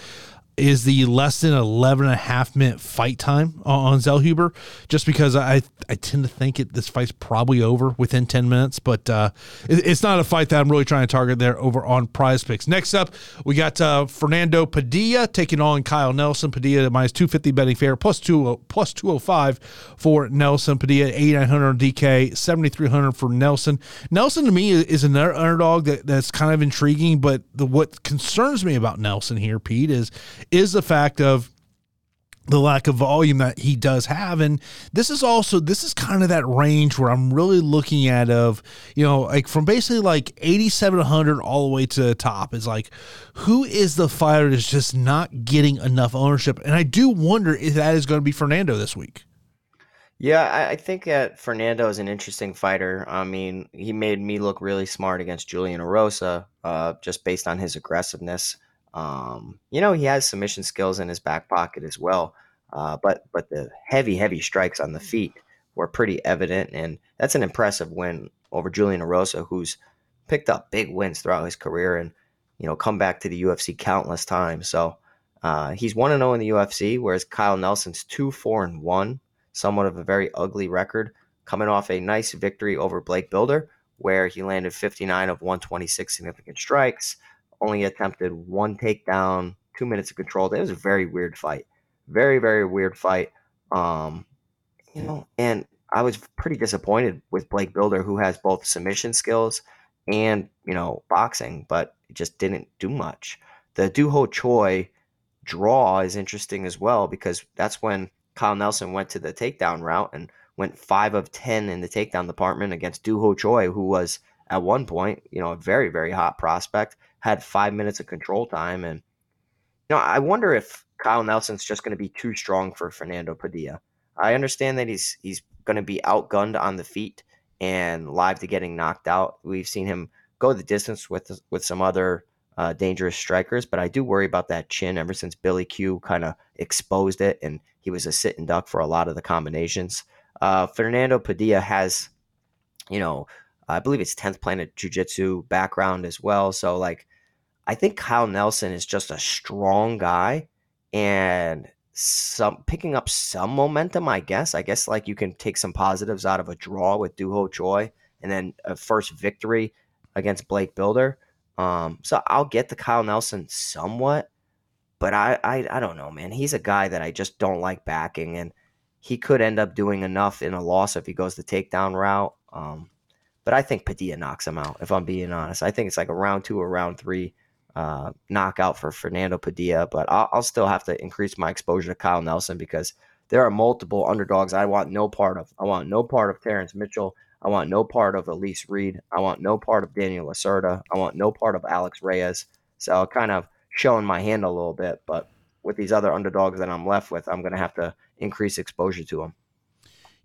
is the less than 11 and a half minute fight time on Zellhuber, just because I I tend to think it this fight's probably over within 10 minutes, but uh, it, it's not a fight that I'm really trying to target there over on prize picks. Next up, we got uh, Fernando Padilla taking on Kyle Nelson. Padilla minus 250 betting fair, plus, two, plus 205 for Nelson. Padilla, 8,900 on DK, 7,300 for Nelson. Nelson to me is another underdog that, that's kind of intriguing, but the what concerns me about Nelson here, Pete, is is the fact of the lack of volume that he does have and this is also this is kind of that range where i'm really looking at of you know like from basically like 8700 all the way to the top is like who is the fighter that's just not getting enough ownership and i do wonder if that is going to be fernando this week yeah, I, think that Fernando is an interesting fighter. I mean, he made me look really smart against Julian Erosa, uh, just based on his aggressiveness. Um, you know, he has submission skills in his back pocket as well. Uh, but but the heavy, heavy strikes on the feet were pretty evident, and that's an impressive win over Julian Erosa, who's picked up big wins throughout his career and you know come back to the UFC countless times. So uh, he's one and zero oh in the UFC, whereas Kyle Nelson's two four and one, somewhat of a very ugly record, coming off a nice victory over Blake Bilder, where he landed 59 of 126 significant strikes only attempted one takedown, two minutes of control. It was a very weird fight. Very, very weird fight. Um, you know, and I was pretty disappointed with Blake Bilder, who has both submission skills and, you know, boxing, but it just didn't do much. The Doo Ho Choi draw is interesting as well because that's when Kyle Nelson went to the takedown route and went five of 10 in the takedown department against Doo Ho Choi, who was at one point, you know, a very, very hot prospect had five minutes of control time. And, you know, I wonder if Kyle Nelson's just going to be too strong for Fernando Padilla. I understand that he's he's going to be outgunned on the feet and live to getting knocked out. We've seen him go the distance with with some other uh, dangerous strikers, but I do worry about that chin ever since Billy Q kind of exposed it and he was a sit and duck for a lot of the combinations. Uh, Fernando Padilla has, you know, I believe it's 10th Planet Jiu Jitsu background as well. So, like, I think Kyle Nelson is just a strong guy and some picking up some momentum, I guess. I guess like you can take some positives out of a draw with Doo Ho Choi and then a first victory against Blake Bilder. Um, so I'll get the Kyle Nelson somewhat, but I, I I don't know, man. He's a guy that I just don't like backing, and he could end up doing enough in a loss if he goes the takedown route. Um, but I think Padilla knocks him out. If I'm being honest, I think it's like a round two or round three uh, knockout for Fernando Padilla, but I'll, I'll, still have to increase my exposure to Kyle Nelson because there are multiple underdogs I want no part of. I want no part of Terrence Mitchell. I want no part of Elise Reed. I want no part of Daniel Lacerda. I want no part of Alex Reyes. So kind of showing my hand a little bit, but with these other underdogs that I'm left with, I'm going to have to increase exposure to them.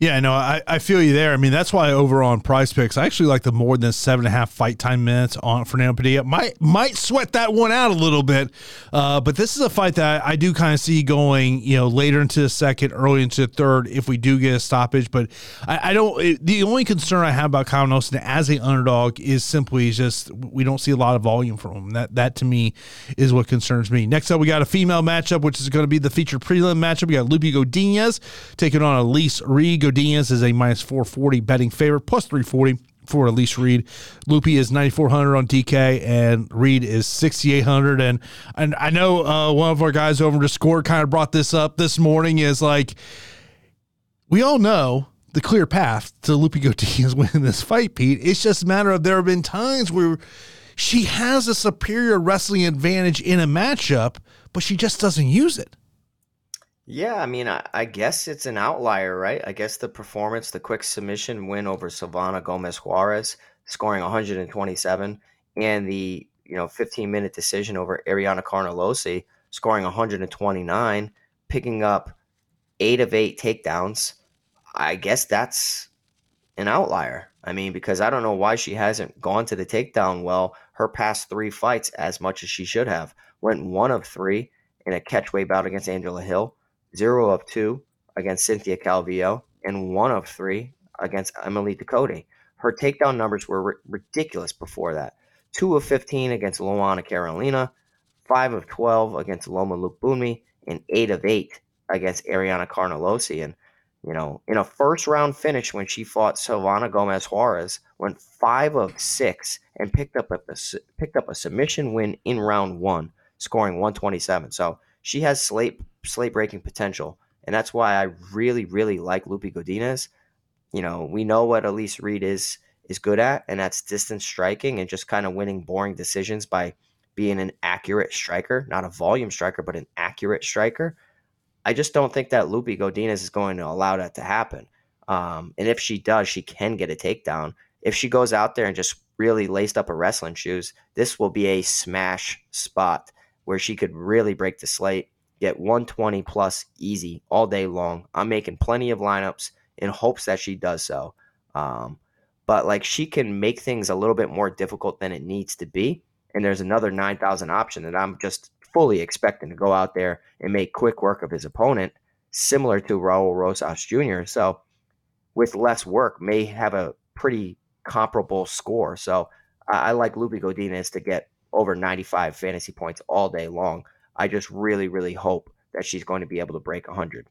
Yeah, no, I, I feel you there. I mean, that's why over on prize Picks, I actually like the more than seven and a half fight time minutes on Fernando Padilla. Might might sweat that one out a little bit, uh, but this is a fight that I do kind of see going, you know, later into the second, early into the third, if we do get a stoppage. But I, I don't. It, the only concern I have about Kyle Nelson as an underdog is simply just we don't see a lot of volume from him. That that to me is what concerns me. Next up, we got a female matchup, which is going to be the featured prelim matchup. We got Loopy Godinez taking on Elise Reed. Godinez is a minus 440 betting favorite, plus 340 for Elise Reed. Loopy is 9,400 on DK, and Reed is 6,800. And, and I know uh, one of our guys over in Discord kind of brought this up this morning is like, we all know the clear path to Loopy Godinez winning this fight, Pete. It's just a matter of there have been times where she has a superior wrestling advantage in a matchup, but she just doesn't use it. Yeah, I mean, I, I guess it's an outlier, right? I guess the performance, the quick submission win over Silvana Gomez Juarez, scoring 127, and the you know 15 minute decision over Ariane Carnelossi, scoring 129, picking up eight of eight takedowns. I guess that's an outlier. I mean, because I don't know why she hasn't gone to the takedown well her past three fights as much as she should have. Went one of three in a catchweight bout against Angela Hill, zero of two against Cynthia Calvillo, and one of three against Emily Ducote. Her takedown numbers were r- ridiculous before that. Two of 15 against Luana Carolina, five of 12 against Loma Lookboonmee, and eight of eight against Ariane Carnelossi. And you know, in a first round finish when she fought Silvana Gomez Juarez, went five of six and picked up a picked up a submission win in round one, scoring 127. So she has slate slate breaking potential, and that's why I really really like Loopy Godinez. You know, we know what Elise Reed is is good at, and that's distance striking and just kind of winning boring decisions by being an accurate striker, not a volume striker, but an accurate striker. I just don't think that Loopy Godinez is going to allow that to happen. Um, and if she does, she can get a takedown. If she goes out there and just really laced up her wrestling shoes, this will be a smash spot where she could really break the slate, get 120 plus easy all day long. I'm making plenty of lineups in hopes that she does so. Um, but like she can make things a little bit more difficult than it needs to be. And there's another 9,000 option that I'm just fully expecting to go out there and make quick work of his opponent, similar to Raul Rosas Jr. So, with less work, may have a pretty comparable score. So, I, I like Loopy Godinez to get over 95 fantasy points all day long. I just really, really hope that she's going to be able to break 100.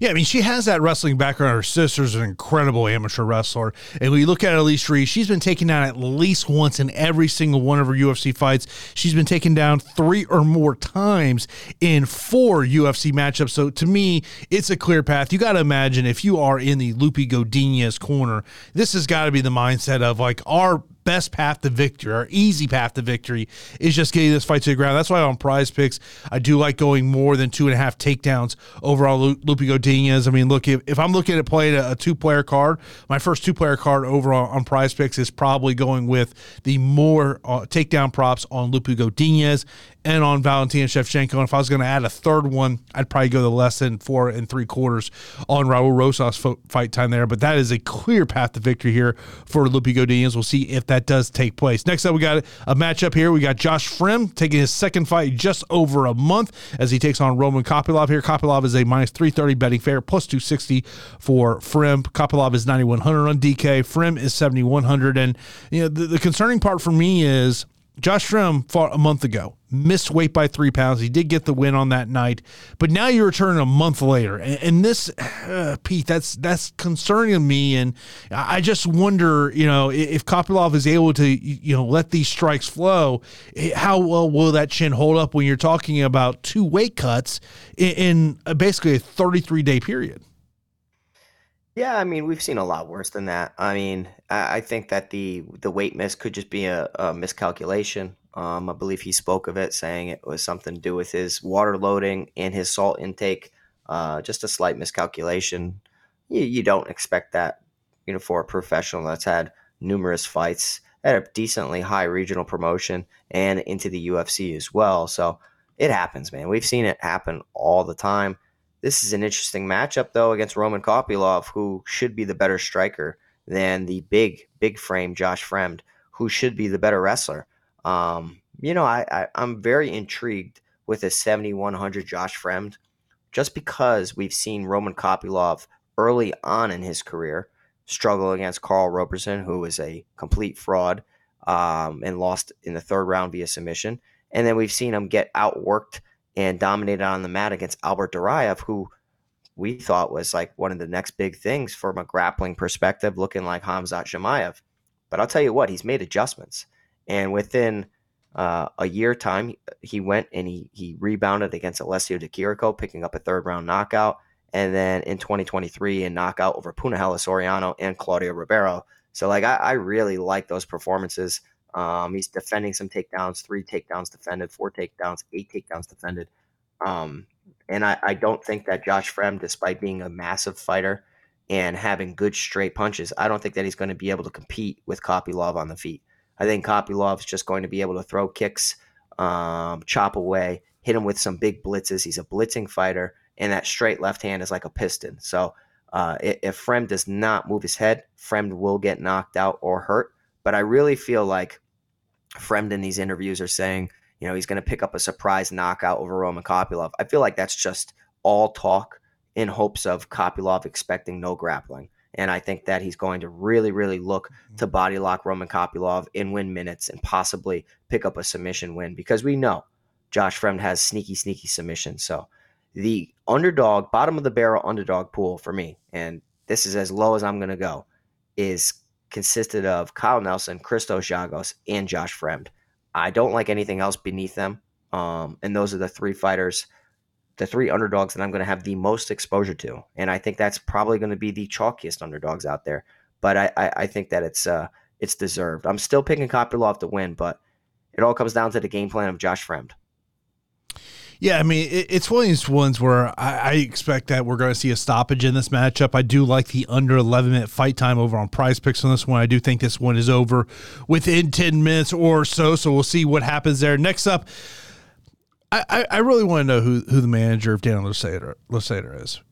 Yeah, I mean, she has that wrestling background. Her sister's an incredible amateur wrestler. And when you look at Elise Reed, she's been taken down at least once in every single one of her UFC fights. She's been taken down three or more times in four UFC matchups. So to me, it's a clear path. You got to imagine if you are in the Loopy Godinez corner, this has got to be the mindset of like our best path to victory, our easy path to victory, is just getting this fight to the ground. That's why on prize picks, I do like going more than two and a half takedowns overall. Loopy Godinez. I mean, look, if, if I'm looking at playing a, a two player card, my first two player card overall on prize picks is probably going with the more uh, takedown props on Loopy Godinez and on Valentina Shevchenko. And if I was going to add a third one, I'd probably go the less than four and three quarters on Raul Rosas fight time there. But that is a clear path to victory here for Loopy Godinez. We'll see if that does take place. Next up, we got a matchup here. We got Josh Fremd taking his second fight just over a month as he takes on Roman Kopylov here. Kopylov is a minus 330 betting fair, plus 260 for Fremd. Kopylov is 9,100 on DK. Fremd is 7,100. And, you know, the, the concerning part for me is Josh Fremd fought a month ago, missed weight by three pounds. He did get the win on that night, but now you return a month later, and, and this, uh, Pete, that's that's concerning me, and I just wonder, you know, if Kopylov is able to, you know, let these strikes flow, eh, how well will that chin hold up when you're talking about two weight cuts in, in basically a 33 day period? Yeah, I mean, we've seen a lot worse than that. I mean, I, I think that the the weight miss could just be a, a miscalculation. Um, I believe he spoke of it, saying it was something to do with his water loading and his salt intake. Uh, just a slight miscalculation. You, you don't expect that, you know, for a professional that's had numerous fights at a decently high regional promotion and into the UFC as well. So it happens, man. We've seen it happen all the time. This is an interesting matchup, though, against Roman Kopylov, who should be the better striker than the big, big frame Josh Fremd, who should be the better wrestler. Um, you know, I, I, I'm very intrigued with a 7,100 Josh Fremd just because we've seen Roman Kopylov early on in his career struggle against Karl Roberson, who is a complete fraud um, and lost in the third round via submission. And then we've seen him get outworked and dominated on the mat against Albert Duraev, who we thought was like one of the next big things from a grappling perspective, looking like Khamzat Chimaev. But I'll tell you what, he's made adjustments. And within uh, a year time, he went and he, he rebounded against Alessio Di Chirico, picking up a third round knockout. And then in 2023, a knockout over Punahele Soriano and Claudio Ribeiro. So, like, I, I really like those performances. Um, he's defending some takedowns, three takedowns defended, four takedowns, eight takedowns defended. Um, and I, I, don't think that Josh Fremd, despite being a massive fighter and having good straight punches, I don't think that he's going to be able to compete with Kopylov on the feet. I think Kopylov's just going to be able to throw kicks, um, chop away, hit him with some big blitzes. He's a blitzing fighter, and that straight left hand is like a piston. So Uh, if Fremd does not move his head, Fremd will get knocked out or hurt. But I really feel like Fremd in these interviews are saying, you know, he's going to pick up a surprise knockout over Roman Kopylov. I feel like that's just all talk in hopes of Kopylov expecting no grappling. And I think that he's going to really, really look mm-hmm. to body lock Roman Kopylov in win minutes and possibly pick up a submission win because we know Josh Fremd has sneaky, sneaky submission. So the underdog, bottom of the barrel underdog pool for me, and this is as low as I'm going to go, is consisted of Kyle Nelson, Christos Giagos, and Josh Fremd. I don't like anything else beneath them. Um, and those are the three fighters the three underdogs that I'm going to have the most exposure to, and I think that's probably going to be the chalkiest underdogs out there. But I, I, I think that it's uh, it's deserved. I'm still picking Kopylov to win, but it all comes down to the game plan of Josh Fremd. Yeah, I mean, it, it's one of these ones where I, I expect that we're going to see a stoppage in this matchup. I do like the under 11 minute fight time over on prize picks on this one. I do think this one is over within 10 minutes or so. So we'll see what happens there. Next up, I, I really want to know who, who the manager of Daniel Lacerda, is.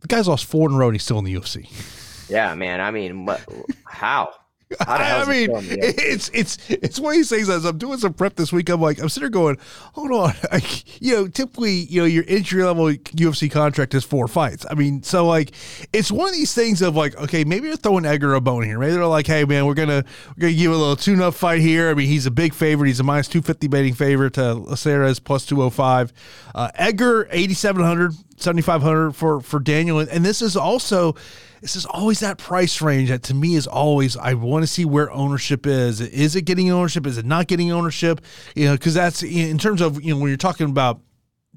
The guy's lost four in a row and he's still in the UFC. Yeah, man. I mean, what, how? I mean, it's it's it's one of these things. As I'm doing some prep this week, I'm like, I'm sitting there going, hold on, I, you know, typically, you know, your entry level UFC contract is four fights. I mean, so like, it's one of these things of like, okay, maybe they're throwing Edgar a bone here. Maybe they're like, hey, man, we're gonna we're gonna give a little tune up fight here. I mean, he's a big favorite. He's a minus two fifty betting favorite. To Lacerda's plus two hundred oh five. Uh, Edgar eighty seven hundred. 7500 for for Daniel and this is also this is always that price range that to me is always I want to see where ownership is. Is it getting ownership? Is it not getting ownership? You know, because that's in terms of you know when you're talking about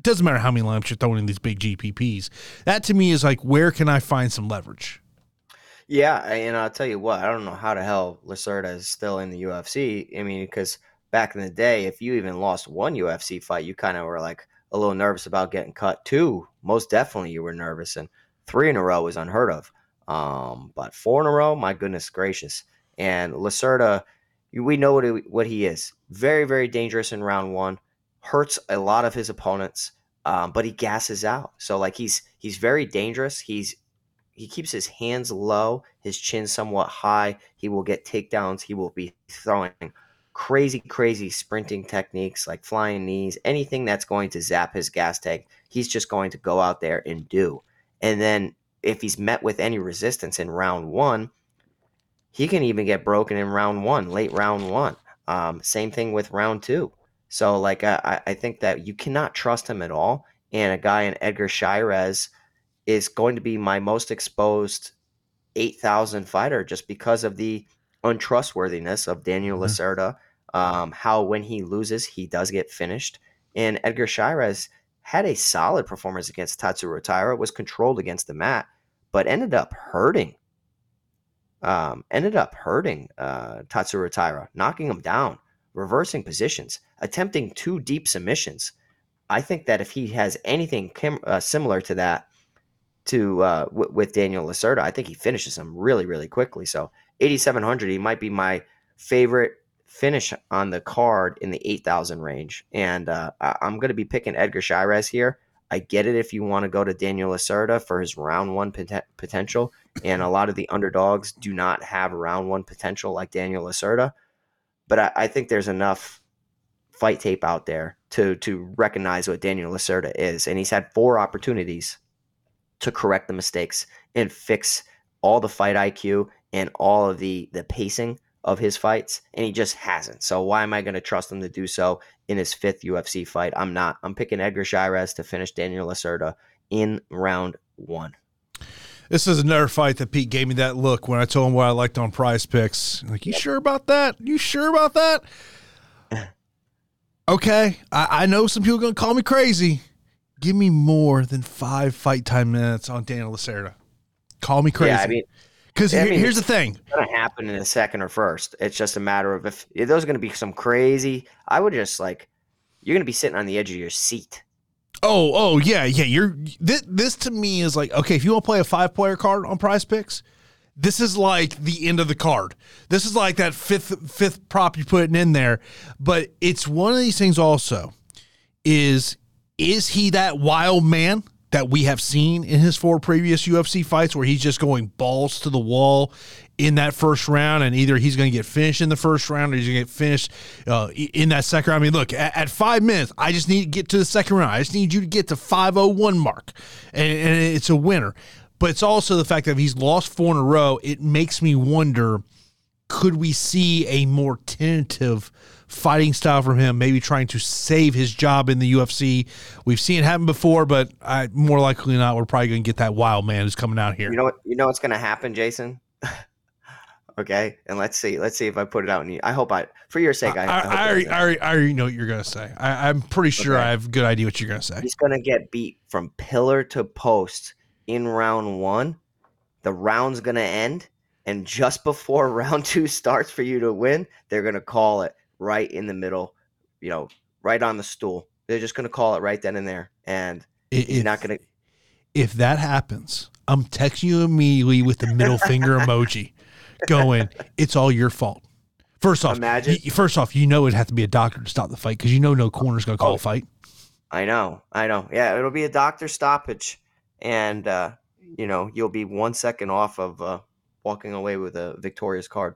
doesn't matter how many lamps you're throwing in these big GPPs. That to me is like where can I find some leverage? Yeah, and I'll tell you what, I don't know how the hell Lacerda is still in the UFC. I mean, because back in the day, if you even lost one UFC fight, you kind of were like a little nervous about getting cut. Two, most definitely, you were nervous, and three in a row was unheard of. Um, but four in a row, my goodness gracious. And Lacerda, we know what he, what he is. Very, very dangerous in round one. Hurts a lot of his opponents, um, but he gasses out. So like he's he's very dangerous. He's he keeps his hands low, his chin somewhat high. He will get takedowns. He will be throwing crazy, crazy sprinting techniques like flying knees, anything that's going to zap his gas tank. He's just going to go out there and do. And then if he's met with any resistance in round one, he can even get broken in round one, late round one. Um, same thing with round two. So, like, I, I think that you cannot trust him at all. And a guy in Edgar Chairez is going to be my most exposed 8,000 fighter just because of the untrustworthiness of Daniel mm-hmm. Lacerda. Um, how when he loses, he does get finished. And Edgar Chairez had a solid performance against Tatsuro Taira, was controlled against the mat, but ended up hurting. Um, ended up hurting uh, Tatsuro Taira, knocking him down, reversing positions, attempting two deep submissions. I think that if he has anything kim- uh, similar to that to uh, w- with Daniel Lacerda, I think he finishes him really, really quickly. So 8,700, he might be my favorite finish on the card in the 8,000 range. And uh, I'm going to be picking Edgar Chairez here. I get it if you want to go to Daniel Lacerda for his round one pot- potential, and a lot of the underdogs do not have round one potential like Daniel Lacerda. But I, I think there's enough fight tape out there to to recognize what Daniel Lacerda is, and he's had four opportunities to correct the mistakes and fix all the fight IQ and all of the the pacing of his fights, and he just hasn't. So why am I going to trust him to do so in his fifth UFC fight? I'm not. I'm picking Edgar Chairez to finish Daniel Lacerda in round one. This is another fight that Pete gave me that look when I told him what I liked on prize picks. Like, you sure about that? You sure about that? okay. I, I know some people are going to call me crazy. Give me more than five fight time minutes on Daniel Lacerda. Call me crazy. Yeah, I mean, because here, mean, here's the thing: it's going to happen in a second or first. It's just a matter of if, if there's going to be some crazy. I would just like you're going to be sitting on the edge of your seat. Oh, oh yeah, yeah. You're this, this to me is like okay. If you want to play a five player card on Prize Picks, this is like the end of the card. This is like that fifth fifth prop you're putting in there. But it's one of these things. Also, is is he that wild man? That we have seen in his four previous UFC fights where he's just going balls to the wall in that first round and either he's going to get finished in the first round or he's going to get finished uh, in that second round. I mean, look, at, at, five minutes, I just need to get to the second round. I just need you to get to 501 mark and, and it's a winner. But it's also the fact that he's lost four in a row, it makes me wonder could we see a more tentative fighting style from him, maybe trying to save his job in the UFC. We've seen it happen before, but I, more likely than not, we're probably going to get that wild man who's coming out here. You know what? You know what's going to happen, Jason. okay, and let's see. Let's see if I put it out. In you. I hope I, for your sake, I. I, I, I, already, I, already, I already know what you're going to say. I, am pretty sure okay. I have a good idea what you're going to say. He's going to get beat from pillar to post in round one. The round's going to end. And just before round two starts for you to win, they're going to call it right in the middle, you know, right on the stool. They're just going to call it right then and there, and if, he's not going to. If that happens, I'm texting you immediately with the middle finger emoji, going, "It's all your fault." First off, Imagine. first off, you know it'd have to be a doctor to stop the fight because you know no corner's going to call oh, a fight. I know, I know. Yeah, it'll be a doctor stoppage, and uh, you know you'll be one second off of uh, walking away with a victorious card.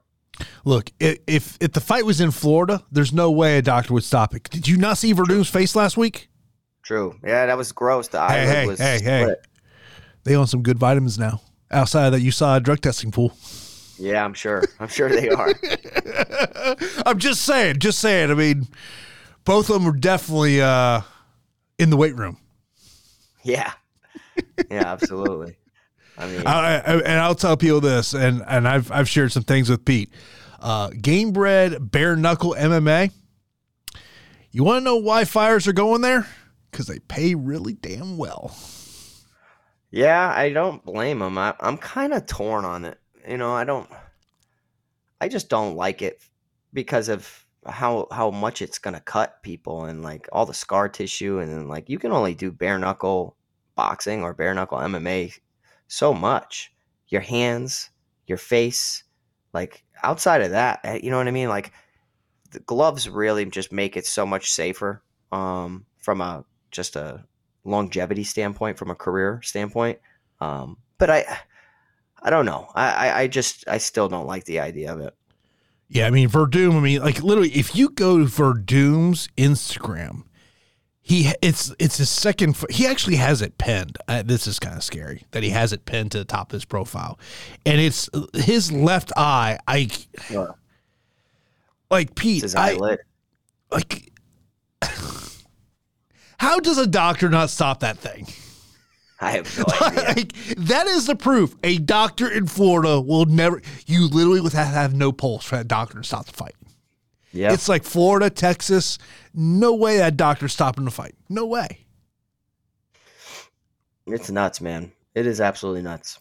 Look, if if the fight was in Florida, there's no way a doctor would stop it. Did you not see Werdum's face last week? True. Yeah, that was gross. The hey, hey, was hey, split. hey. They own some good vitamins now. Outside of that, you saw a drug testing pool. Yeah, I'm sure. I'm sure they are. I'm just saying. Just saying. I mean, both of them are definitely uh, in the weight room. Yeah. Yeah, absolutely. I mean, I, and I'll tell people this, and and I've I've shared some things with Pete. Uh, Gamebred bare knuckle MMA. You want to know why fires are going there? Because they pay really damn well. Yeah, I don't blame them. I, I'm kind of torn on it. You know, I don't. I just don't like it because of how how much it's gonna cut people and like all the scar tissue and then like you can only do bare knuckle boxing or bare knuckle MMA so much. Your hands, your face, like outside of that, eh, you know what I mean? Like the gloves really just make it so much safer um, from a just a longevity standpoint, from a career standpoint. Um, but I, I don't know. I, I, just I still don't like the idea of it. Yeah, I mean Werdum. I mean, like literally, if you go to Werdum's Instagram, he it's it's his second he actually has it pinned uh, this is kind of scary that he has it pinned to the top of his profile and it's his left eye i like pete his I, lit. like how does a doctor not stop that thing I have no idea. like, that is the proof. A doctor in Florida will never. You literally would have, have no pulse for that doctor to stop the fight. Yeah. It's like Florida, Texas. No way that doctor's stopping the fight. No way. It's nuts, man. It is absolutely nuts.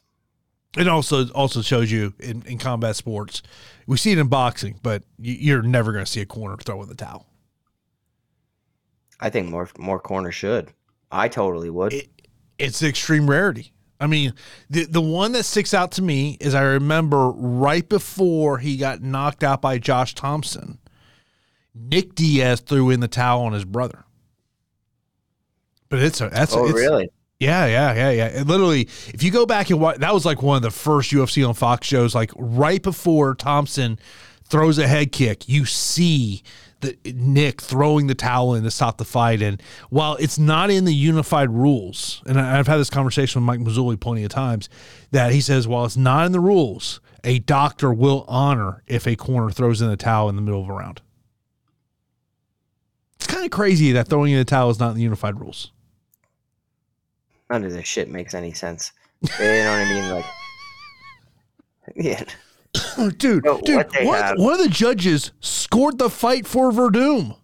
It also also shows you in, in combat sports. We see it in boxing, but you're never going to see a corner throw in the towel. I think more more corners should. I totally would. It, it's extreme rarity. I mean, the the one that sticks out to me is I remember right before he got knocked out by Josh Thomson. Nick Diaz threw in the towel on his brother. But it's a that's oh really yeah yeah yeah yeah. Literally, if you go back and watch, that was like one of the first UFC on Fox shows. Like right before Thomson throws a head kick, you see the Nick throwing the towel in to stop the fight. And while it's not in the unified rules, and I've had this conversation with Mike Mazzulli plenty of times, that he says while it's not in the rules, a doctor will honor if a corner throws in the towel in the middle of a round. It's kind of crazy that throwing in the towel is not in the unified rules. None of this shit makes any sense. You know what I mean? Like, yeah. dude, dude, one, one, of the judges scored the fight for Werdum.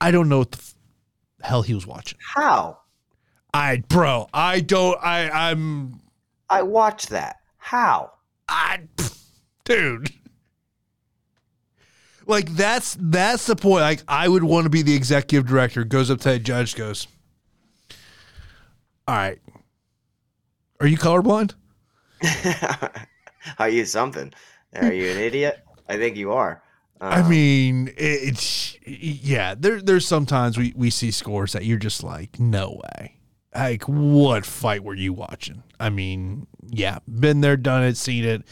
I don't know what the f- hell he was watching. How? I, bro, I don't. I, I'm. I watched that. How? I, dude. Like that's that's the point. Like I would want to be the executive director. Goes up to the judge. Goes, all right. Are you colorblind? are you something? Are you an idiot? I think you are. Um, I mean, it's yeah. There, there's sometimes we we see scores that you're just like, no way, like what fight were you watching? I mean, yeah, been there, done it, seen it,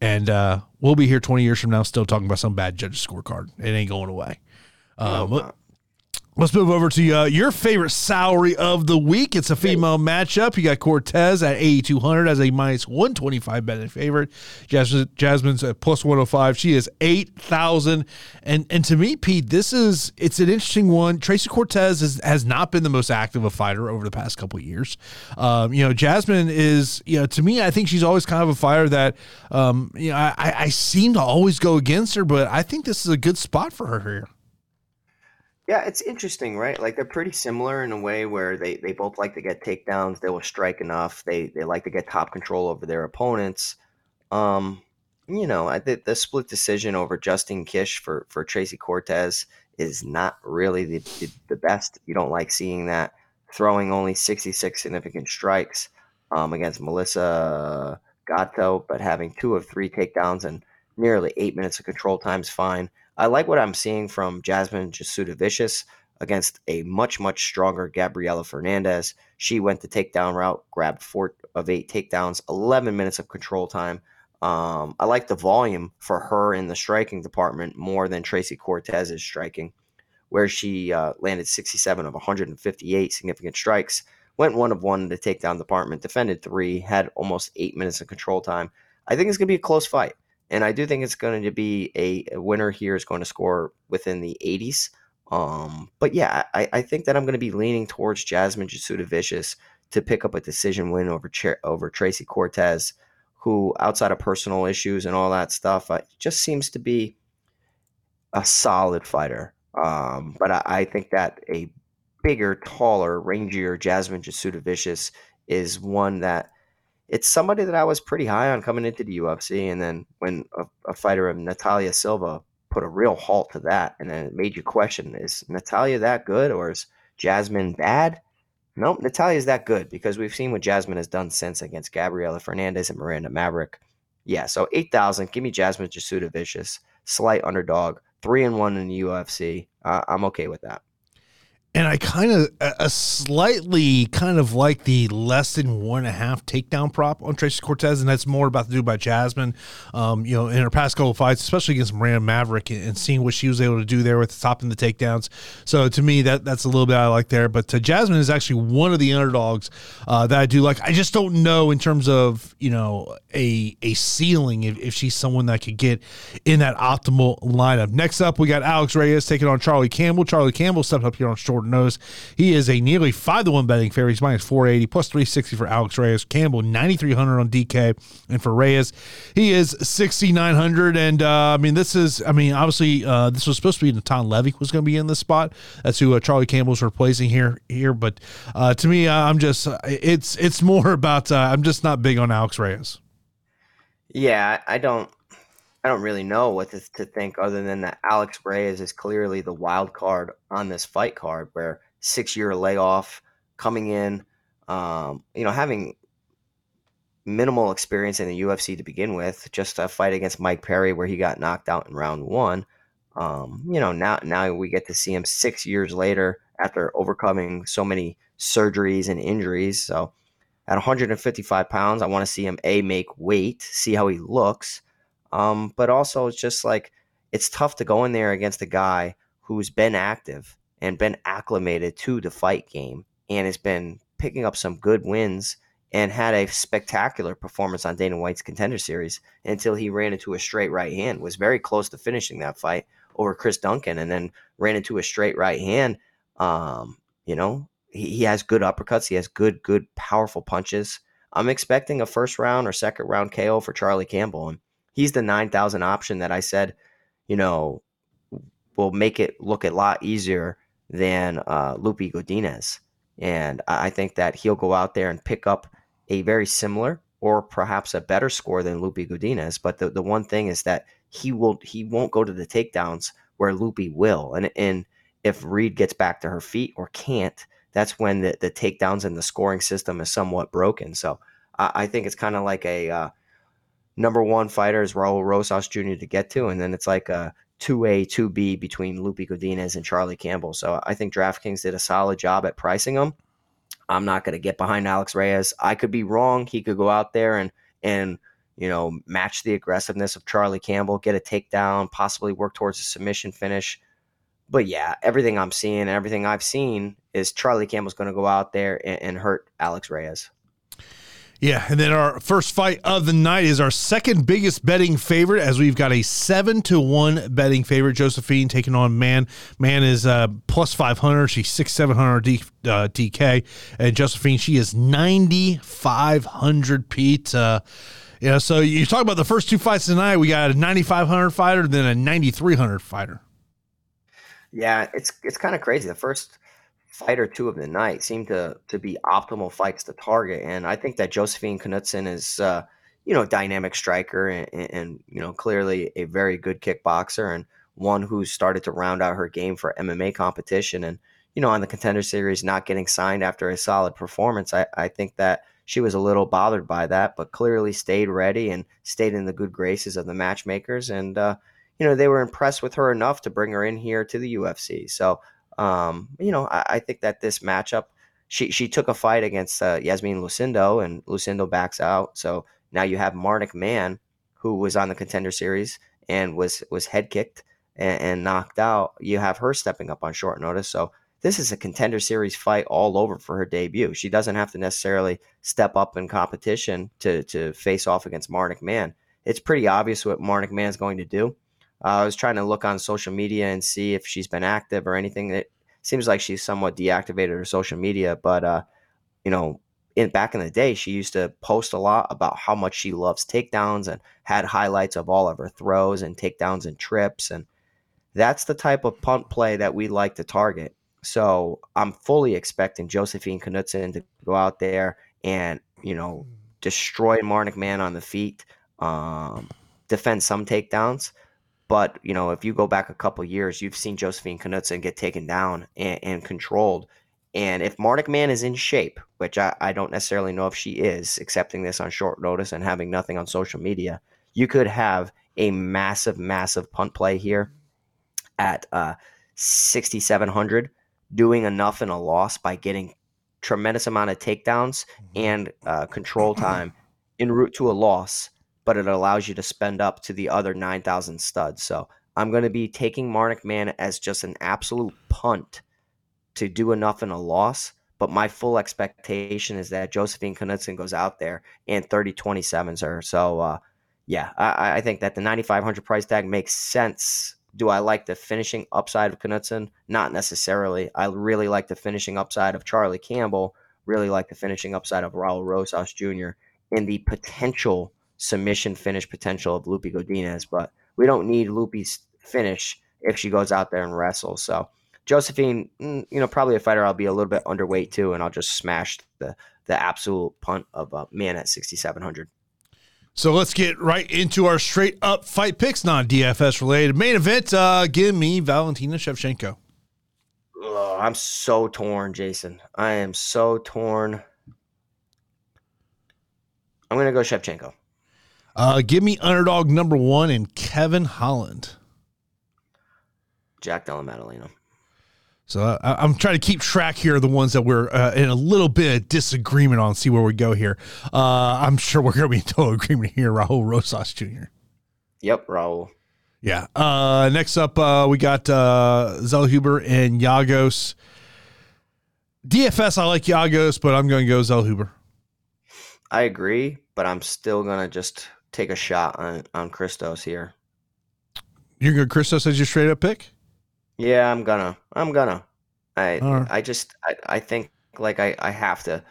and uh, we'll be here 20 years from now still talking about some bad judge scorecard. It ain't going away. Um, Let's move over to uh, your favorite salary of the week. It's a female matchup. You got Cortez at 8,200 as a minus 125 betting favorite. Jasmine, Jasmine's at plus 105. She is 8,000. And and to me, Pete, this is it's an interesting one. Tracy Cortez is, has not been the most active a fighter over the past couple years. Um, you know, Jasmine is, you know, to me, I think she's always kind of a fighter that, um, you know, I, I seem to always go against her, but I think this is a good spot for her here. Yeah, it's interesting, right? Like they're pretty similar in a way where they, they both like to get takedowns. They will strike enough. They they like to get top control over their opponents. Um, you know, I the split decision over Justin Kish for for Tracy Cortez is not really the, the, the best. You don't like seeing that throwing only 66 significant strikes um, against Melissa Gatto, but having two of three takedowns and nearly eight minutes of control time is fine. I like what I'm seeing from Jasmine Jasudavicius against a much, much stronger Gabriella Fernandes. She went the takedown route, grabbed four of eight takedowns, 11 minutes of control time. Um, I like the volume for her in the striking department more than Tracy Cortez's striking, where she uh, landed 67 of 158 significant strikes, went one of one in the takedown department, defended three, had almost eight minutes of control time. I think it's going to be a close fight. And I do think it's going to be a, winner here is going to score within the 80s. Um, but yeah, I, I think that I'm going to be leaning towards Jasmine Jasudavicius to pick up a decision win over over Tracy Cortez, who outside of personal issues and all that stuff, uh, just seems to be a solid fighter. Um, but I, I, think that a bigger, taller, rangier Jasmine Jasudavicius is one that it's somebody that I was pretty high on coming into the UFC, and then when a, a, fighter of Natalia Silva put a real halt to that, and then it made you question: Is Natalia that good, or is Jasmine bad? No, nope, Natalia's that good because we've seen what Jasmine has done since against Gabriella Fernandes and Miranda Maverick. Yeah, so eight thousand. Give me Jasmine Jasudavicius, slight underdog, three and one in the UFC. Uh, I'm okay with that and I kind of a slightly kind of like the less than one and a half takedown prop on Tracy Cortez, and that's more about the do by Jasmine. Um, you know, in her past couple fights, especially against Miranda Maverick, and seeing what she was able to do there with stopping the takedowns. So to me, that that's a little bit I like there. But uh, Jasmine is actually one of the underdogs uh, that I do like. I just don't know in terms of you know a a ceiling if, if she's someone that could get in that optimal lineup. Next up, we got Alex Reyes taking on Charlie Campbell. Charlie Campbell stepped up here on short Knows. He is a nearly 5 to 1 betting favorite. He's minus 480, plus 360 for Alex Reyes. Campbell, 9,300 on DK. And for Reyes, he is 6,900. And uh, I mean, this is, I mean, obviously, uh, this was supposed to be Natan Levy was going to be in this spot. That's who uh, Charlie Campbell's replacing here. here. But uh, to me, I'm just, it's, it's more about, uh, I'm just not big on Alex Reyes. Yeah, I don't. I don't really know what to, to, think other than that Alex Reyes is clearly the wild card on this fight card, where six year layoff coming in, um, you know, having minimal experience in the UFC to begin with, just a fight against Mike Perry where he got knocked out in round one. Um, you know, now now we get to see him six years later after overcoming so many surgeries and injuries. So at 155 pounds, I want to see him a make weight, see how he looks um, but also, it's just like it's tough to go in there against a guy who's been active and been acclimated to the fight game and has been picking up some good wins and had a spectacular performance on Dana White's contender series until he ran into a straight right hand. Was very close to finishing that fight over Chris Duncan and then ran into a straight right hand. Um, you know, he, he has good uppercuts. He has good, good, powerful punches. I'm expecting a first round or second round KO for Charlie Campbell. And he's the 9,000 option that I said, you know, will make it look a lot easier than uh, Loopy Godinez. And I think that he'll go out there and pick up a very similar or perhaps a better score than Loopy Godinez. But the, the one thing is that he will he won't go to the takedowns where Loopy will. And and if Reed gets back to her feet or can't, that's when the, the takedowns and the scoring system is somewhat broken. So I, I think it's kind of like a uh, number one fighter is Raul Rosas Jr. to get to, and then it's like a two A, two B between Loopy Godinez and Charlie Campbell. So I think DraftKings did a solid job at pricing them. I'm not going to get behind Alex Reyes. I could be wrong. He could go out there and and you know match the aggressiveness of Charlie Campbell, get a takedown, possibly work towards a submission finish. But yeah, everything I'm seeing, and everything I've seen is Charlie Campbell's going to go out there and, and hurt Alex Reyes. Yeah, and then our first fight of the night is our second biggest betting favorite, as we've got a seven to one betting favorite. Josefine taking on Mann. Mann is uh, plus five hundred. She's six seven hundred D, uh, DK, and Josefine she is ninety five hundred. Pete, uh, know, so you talk about the first two fights tonight. We got a ninety five hundred fighter, then a ninety three hundred fighter. Yeah, it's it's kind of crazy. The first fight or two of the night seem to to be optimal fights to target. And I think that Josefine Knutsson is, uh, you know, dynamic striker and, and, you know clearly a very good kickboxer and one who started to round out her game for MMA competition. And you know, on the contender series, not getting signed after a solid performance, I, I think that she was a little bothered by that, but clearly stayed ready and stayed in the good graces of the matchmakers. And uh, you know, they were impressed with her enough to bring her in here to the UFC. So um, you know, I, I, think that this matchup, she she took a fight against uh, Yasmin Lucindo, and Lucindo backs out. So now you have Marnic Mann, who was on the contender series and was was head kicked and, and knocked out. You have her stepping up on short notice. So this is a contender series fight all over for her debut. She doesn't have to necessarily step up in competition to to face off against Marnic Mann. It's pretty obvious what Marnic Mann's going to do. Uh, I was trying to look on social media and see if she's been active or anything. It seems like she's somewhat deactivated her social media, but uh, you know, in back in the day, she used to post a lot about how much she loves takedowns and had highlights of all of her throws and takedowns and trips, and that's the type of punt play that we like to target. So I'm fully expecting Josefine Knutsson to go out there and you know destroy Marnic Mann on the feet, um, defend some takedowns but you know, if you go back a couple years, you've seen Josefine Knutsson get taken down and, and, controlled. And if Marnic Mann is in shape, which I, I don't necessarily know if she is, accepting this on short notice and having nothing on social media, you could have a massive, massive punt play here at uh, 6,700, doing enough in a loss by getting tremendous amount of takedowns mm-hmm. and uh, control time en route to a loss but it allows you to spend up to the other 9,000 studs. So I'm going to be taking Marnic Mann as just an absolute punt to do enough in a loss. But my full expectation is that Josefine Knutsson goes out there and 30 27s her. So, uh, yeah, I, I, think that the 9,500 price tag makes sense. Do I like the finishing upside of Knutsson? Not necessarily. I really like the finishing upside of Charlie Campbell, really like the finishing upside of Raul Rosas Jr., and the potential submission finish potential of Loopy Godinez, but we don't need Loopy's finish if she goes out there and wrestles. So Josefine, mm, you know, probably a fighter I'll be a little bit underweight too, and I'll just smash the the absolute punt of a Mann at 6,700. So let's get right into our straight up fight picks, non DFS related. Main event, uh, give me Valentina Shevchenko. Oh, I'm so torn, Jason. I am so torn. I'm going to go Shevchenko. Uh, give me underdog number one and Kevin Holland. Jack Della Maddalena. So uh, I'm trying to keep track here of the ones that we're uh, in a little bit of disagreement on. See where we go here. Uh, I'm sure we're going to be in total agreement here. Raul Rosas Jr. Yep, Raul. Yeah. Uh, next up, uh, we got uh, Zellhuber and Giagos. DFS, I like Giagos, but I'm going to go Zellhuber. I agree, but I'm still going to just take a shot on on Christos here. You're gonna Christos as your straight up pick? Yeah, I'm gonna. I'm gonna. I right. I just I, I think like I I have to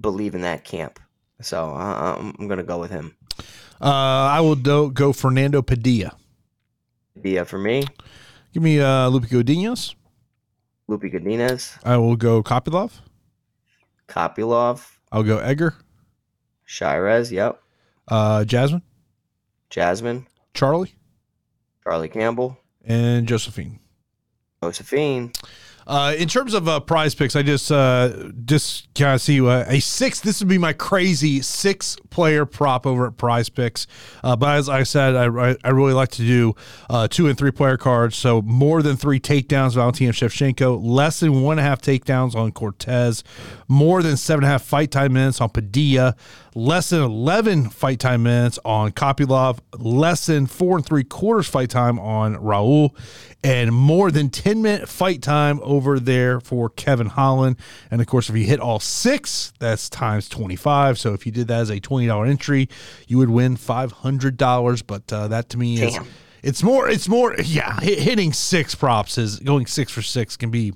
believe in that camp. So uh, I'm, I'm gonna go with him. Uh, I will do, go Fernando Padilla. Padilla for me. Give me uh, Loopy Godinez. Loopy Godinez. I will go Kopylov. Kopylov. I'll go Edgar. Chairez. Yep. Uh, Jasmine, Jasmine, Charlie, Charlie Campbell, and Josefine. Josefine. Uh, in terms of uh, prize picks, I just uh, just kind of see uh, a six. This would be my crazy six player prop over at Prize Picks. Uh, but as I said, I, I really like to do uh, two and three player cards. So more than three takedowns, Valentina Shevchenko. Less than one and a half takedowns on Cortez. More than seven and a half fight time minutes on Padilla less than 11 fight time minutes on Kopylov, less than four and three quarters fight time on Raul, and more than 10 minute fight time over there for Kevin Holland. And of course, if you hit all six, that's times 25. So if you did that as a $20 entry, you would win $500. But uh, that to me Damn. is. It's more, it's more, yeah, hitting six props is going six for six can be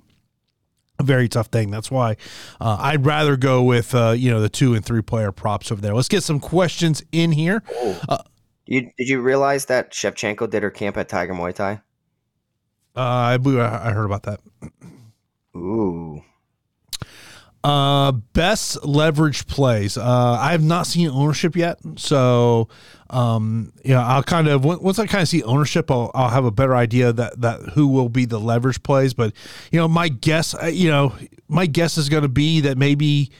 a very tough thing. That's why uh, I'd rather go with uh, you know the two and three player props over there. Let's get some questions in here. Oh. Uh, you, did you realize that Shevchenko did her camp at Tiger Muay Thai? Uh, I I heard about that. Ooh. Uh, best leverage plays. Uh, I have not seen ownership yet, so um, you know, I'll kind of once I kind of see ownership, I'll, I'll have a better idea that that who will be the leverage plays. But you know, my guess, uh, you know, my guess is going to be that maybe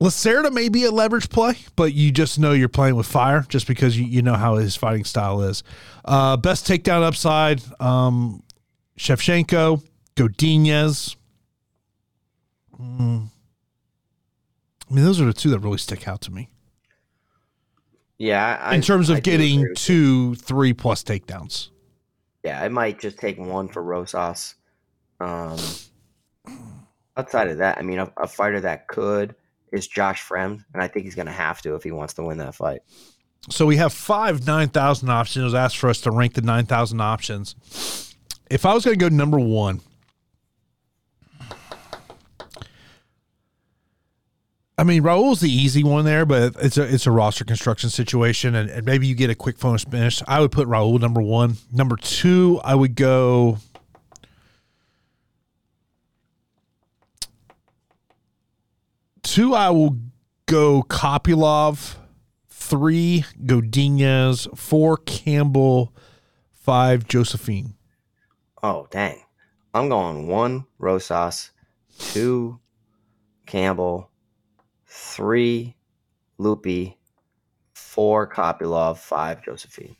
Lacerda may be a leverage play, but you just know you're playing with fire just because you, you know how his fighting style is. Uh, best takedown upside, um, Shevchenko, Godinez. Mm. I mean, those are the two that really stick out to me. Yeah, I, in terms of I getting two, three plus takedowns. Yeah, I might just take one for Rosas. Um, outside of that, I mean, a, a fighter that could is Josh Fremd, and I think he's going to have to if he wants to win that fight. So we have five nine thousand options. It was asked for us to rank the nine thousand options. If I was going to go number one, I mean, Raul's the easy one there, but it's a it's a roster construction situation, and, and maybe you get a quick phone finish. I would put Raul number one. Number two, I would go. Two, I will go Kopylov. Three, Godinez. Four, Campbell. Five, Josefine. Oh, dang. I'm going one, Rosas. Two, Campbell three Loopy, four Kopylov, five Josefine.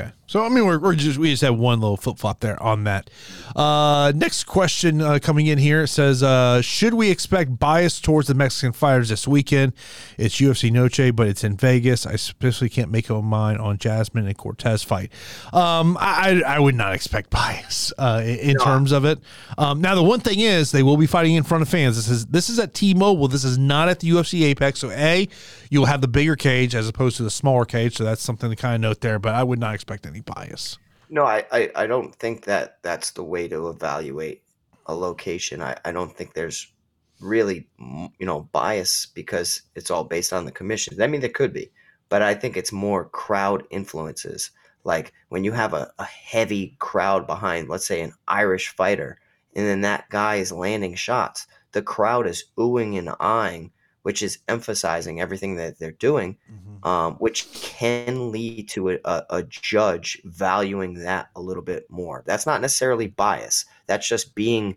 Okay. So I mean, we're, we're just we just have one little flip flop there on that. Uh, next question uh, coming in here says, uh, should we expect bias towards the Mexican fighters this weekend? It's UFC Noche, but it's in Vegas. I especially can't make up my mind on Jasmine and Cortez fight. Um, I I would not expect bias uh, in, no. terms of it. Um, now the one thing is they will be fighting in front of fans. This is this is at T-Mobile. This is not at the UFC Apex. So a you'll have the bigger cage as opposed to the smaller cage. So that's something to kind of note there. But I would not expect any bias. No, I, I, I don't think that that's the way to evaluate a location. I, I don't think there's really, you know, bias because it's all based on the commissions. I mean, there could be, but I think it's more crowd influences. Like when you have a, a heavy crowd behind, let's say an Irish fighter, and then that guy is landing shots, the crowd is oohing and eyeing which is emphasizing everything that they're doing, mm-hmm. Um, which can lead to a, a, a, judge valuing that a little bit more. That's not necessarily bias. That's just being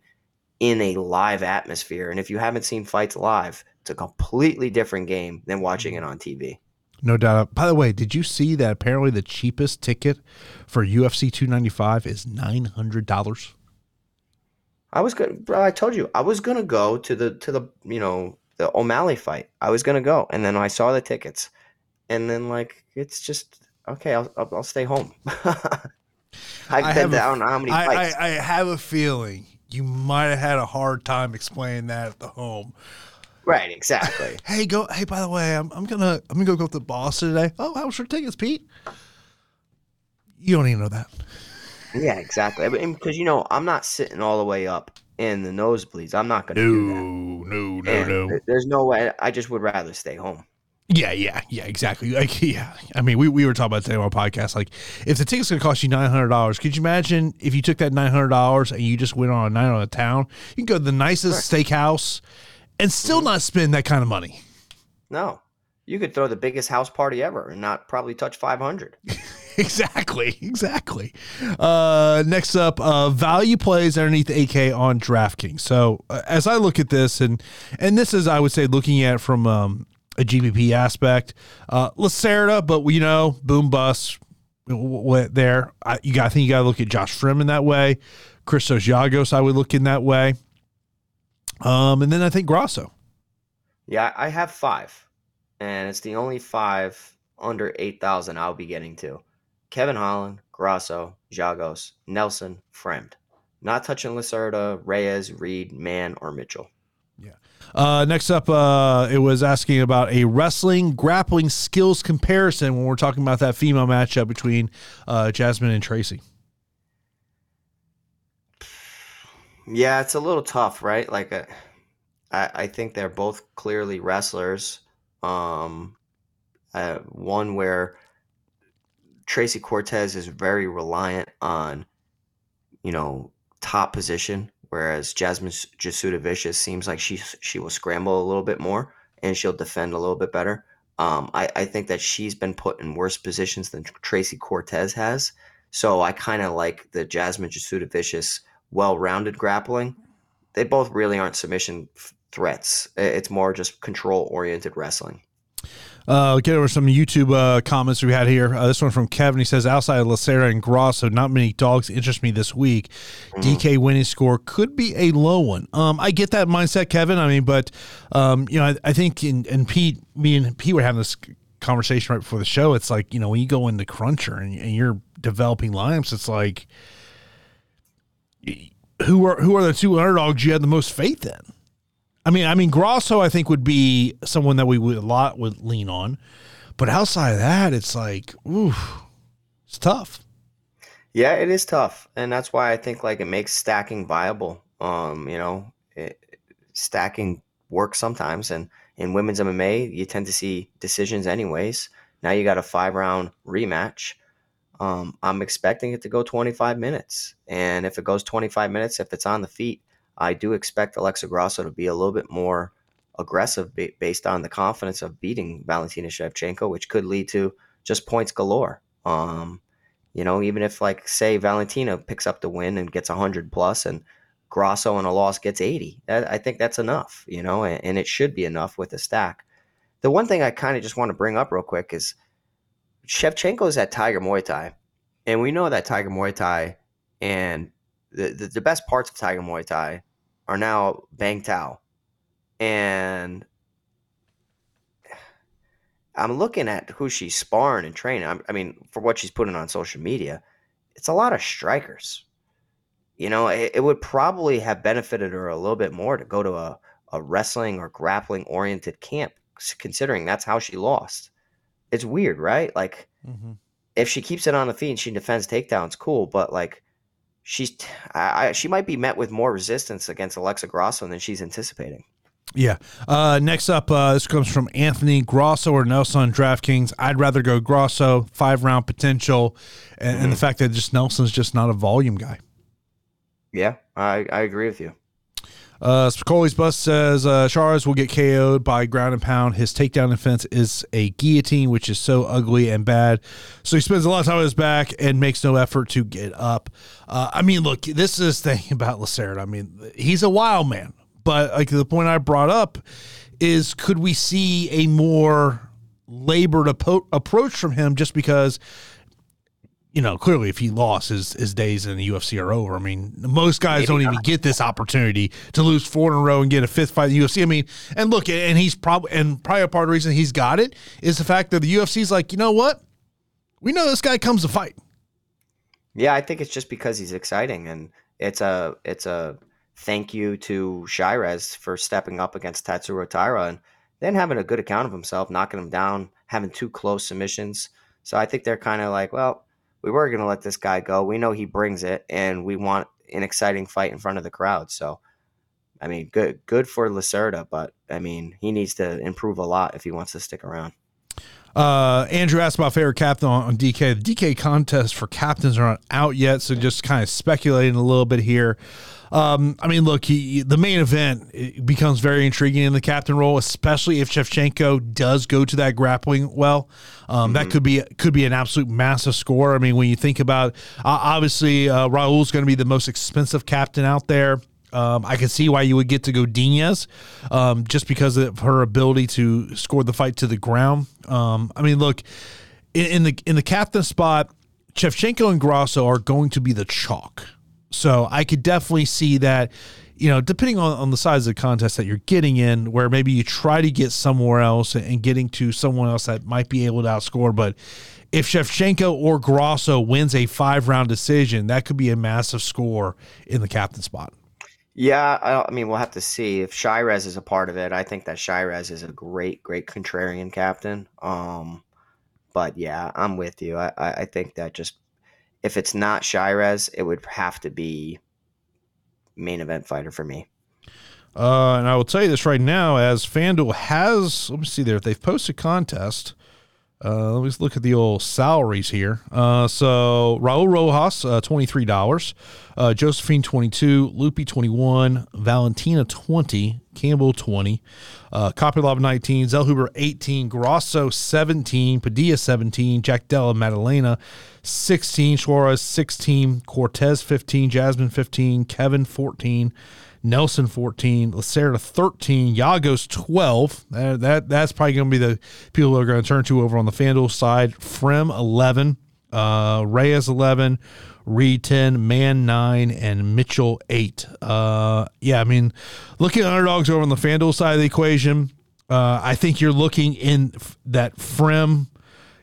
in a live atmosphere. And if you haven't seen fights live, it's a completely different game than watching it on TV. No doubt. By the way, did you see that apparently the cheapest ticket for UFC 295 is $900? I was good. I told you I was gonna go to the to the you know the O'Malley fight. I was gonna go, and then I saw the tickets, and then like it's just okay. I'll I'll, I'll stay home. I've been down how many fights. I, I, I have a feeling you might have had a hard time explaining that at the home. Right, exactly. hey, go. Hey, by the way, I'm, I'm gonna I'm gonna go go to Boston today. Oh, how much your tickets, Pete? You don't even know that. Yeah, exactly. Because you know, I'm not sitting all the way up in the nosebleeds. I'm not to no, do that. No, no, and no. There's no way. I just would rather stay home. Yeah, yeah, yeah, exactly. Like, yeah. I mean, we, we were talking about today on our podcast. Like, if the ticket's to cost you nine hundred dollars, could you imagine if you took that nine hundred dollars and you just went on a night on a town? You can go to the nicest sure. steakhouse and still mm-hmm. not spend that kind of money. No, you could throw the biggest house party ever and not probably touch five hundred. exactly, exactly. Uh, next up, uh, value plays underneath AK on DraftKings. So uh, as I look at this, and and this is I would say looking at from um, a GPP aspect, uh, Lacerda, but you know, boom bust. What there? I, you got. I think you got to look at Josh Fremd that way. Christos Giagos, I would look in that way. Um, and then I think Grasso. Yeah, I have five, and it's the only five under eight thousand I'll be getting to. Kevin Holland, Grasso, Giagos, Nelson, Fremd. Not touching Lacerda, Reyes, Reed, Mann, or Mitchell. Yeah. Uh, next up, uh, it was asking about a wrestling grappling skills comparison when we're talking about that female matchup between uh, Jasmine and Tracy. Yeah, it's a little tough, right? Like, uh, I, I think they're both clearly wrestlers. Um, uh, one where Tracy Cortez is very reliant on, you know, top position, whereas Jasmine Jasudavicius Vicious seems like she she will scramble a little bit more and she'll defend a little bit better. Um, I, I think that she's been put in worse positions than Tracy Cortez has. So I kind of like the Jasmine Jasudavicius Vicious well-rounded grappling. They both really aren't submission threats. It's more just control-oriented wrestling. Uh, get over some YouTube uh, comments we had here. Uh, this one from Kevin. He says, outside of Lacerda and Grasso, not many dogs interest me this week. Mm. DK winning score could be a low one. Um, I get that mindset, Kevin. I mean, but um, you know, I, I think in and Pete, me and Pete were having this conversation right before the show. It's like you know when you go into Cruncher and, and you're developing lineups, it's like who are who are the two underdogs you had the most faith in? I mean, I mean, Grasso, I think would be someone that we would a lot would lean on, but outside of that, it's like, ooh, it's tough. Yeah, it is tough, and that's why I think like it makes stacking viable. Um, you know, it, stacking works sometimes, and in women's MMA, you tend to see decisions anyways. Now you got a five round rematch. Um, I'm expecting it to go 25 minutes, and if it goes 25 minutes, if it's on the feet I do expect Alexa Grasso to be a little bit more aggressive based on the confidence of beating Valentina Shevchenko, which could lead to just points galore. Um, you know, even if like say Valentina picks up the win and gets 100 plus and Grasso in a loss gets 80, I think that's enough, you know, and, and it should be enough with a stack. The one thing I kind of just want to bring up real quick is Shevchenko is at Tiger Muay Thai, and we know that Tiger Muay Thai and the, the, the best parts of Tiger Muay Thai are now Bang Tao. And I'm looking at who she's sparring and training. I'm, i mean, for what she's putting on social media, it's a lot of strikers. You know, it, it, would probably have benefited her a little bit more to go to a, a wrestling or grappling oriented camp, considering that's how she lost. It's weird, right? Like, mm-hmm. if she keeps it on the feet and she defends takedowns, cool. But like, she's I, she might be met with more resistance against Alexa Grasso than she's anticipating. Yeah. Uh, next up, uh, this comes from Anthony Grasso or Nelson on DraftKings. I'd rather go Grasso, five round potential, and, mm-hmm. and the mm-hmm. fact that just Nelson's just not a volume guy. Yeah, I, I agree with you. Uh, Spicoli's Bus says uh, Charles will get KO'd by ground and pound. His takedown defense is a guillotine, which is so ugly and bad. So he spends a lot of time on his back and makes no effort to get up. Uh, I mean, look, this is the thing about Lacerda. I mean, he's a wild man, but like the point I brought up is, could we see a more labored approach from him just because you know, clearly if he lost, his his days in the UFC are over. I mean, most guys Maybe don't not. even get this opportunity to lose four in a row and get a fifth fight in the UFC. I mean, and look, and he's probably and probably a part of the reason he's got it is the fact that the UFC's like, you know what, we know this guy comes to fight. Yeah, I think it's just because he's exciting, and it's a it's a thank you to Chairez for stepping up against Tatsuro Taira and then having a good account of himself, knocking him down, having two close submissions. So I think they're kind of like, well we were going to let this guy go. We know he brings it, and we want an exciting fight in front of the crowd. So, I mean, good good for Lacerda, but I mean, he needs to improve a lot if he wants to stick around. Uh, Andrew asked about favorite captain on, DK. The DK contest for captains are not out yet, so just kind of speculating a little bit here. Um, I mean, look, he, the main event becomes very intriguing in the captain role, especially if Shevchenko does go to that grappling well. Um, mm-hmm. That could be could be an absolute massive score. I mean, when you think about uh, obviously uh, Raul's going to be the most expensive captain out there. Um, I can see why you would get to go Diaz, um, just because of her ability to score the fight to the ground. Um, I mean, look in, in, the in the captain spot, Shevchenko and Grasso are going to be the chalk. So I could definitely see that, you know, depending on, on the size of the contest that you're getting in, where maybe you try to get somewhere else and getting to someone else that might be able to outscore. But if Shevchenko or Grasso wins a five round decision, that could be a massive score in the captain spot. Yeah, I, mean, we'll have to see if Chairez is a part of it. I think that Chairez is a great, great contrarian captain. Um, but yeah, I'm with you. I, I think that just if it's not Chairez, it would have to be main event fighter for me. Uh, and I will tell you this right now, as FanDuel has, let me see there, if they've posted contest. Uh, let me look at the old salaries here. Uh, so Raul Rosas, uh, twenty three dollars. Uh, Josefine twenty two, Loopy twenty one, Valentina twenty, Campbell twenty, uh, Kopylov nineteen, Zellhuber eighteen, Grasso seventeen, Padilla seventeen, Jack Della Maddalena sixteen, Suarez sixteen, Cortez fifteen, Jasmine fifteen, Kevin fourteen. Nelson 14, Lacerda 13, Giagos 12. That, that That's probably going to be the people are going to turn to over on the FanDuel side. Fremd 11, uh, Reyes 11, Reed 10, Mann 9, and Mitchell 8. Uh, yeah, I mean, looking at underdogs over on the FanDuel side of the equation, uh, I think you're looking in that Fremd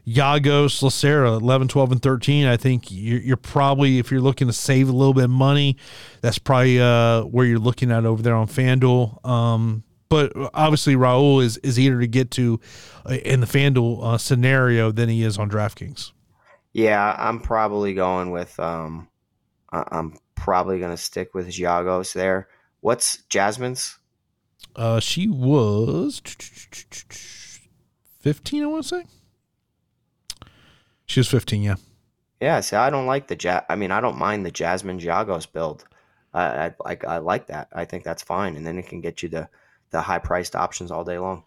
Giagos, Lacerda, 11, 12, and 13. I think you're, you're, probably, if you're looking to save a little bit of money, that's probably uh, where you're looking at over there on FanDuel. Um, but obviously, Raul is, is easier to get to uh, in the FanDuel uh, scenario than he is on DraftKings. Yeah, I'm probably going with, um, I'm probably going to stick with Giagos there. What's Jasmine's? Uh, she was 15, I want to say. She was 15, yeah. Yeah, see, I don't like the ja- I mean, I don't mind the Jasmine Giagos build. I, I I like that. I think that's fine, and then it can get you the the high priced options all day long.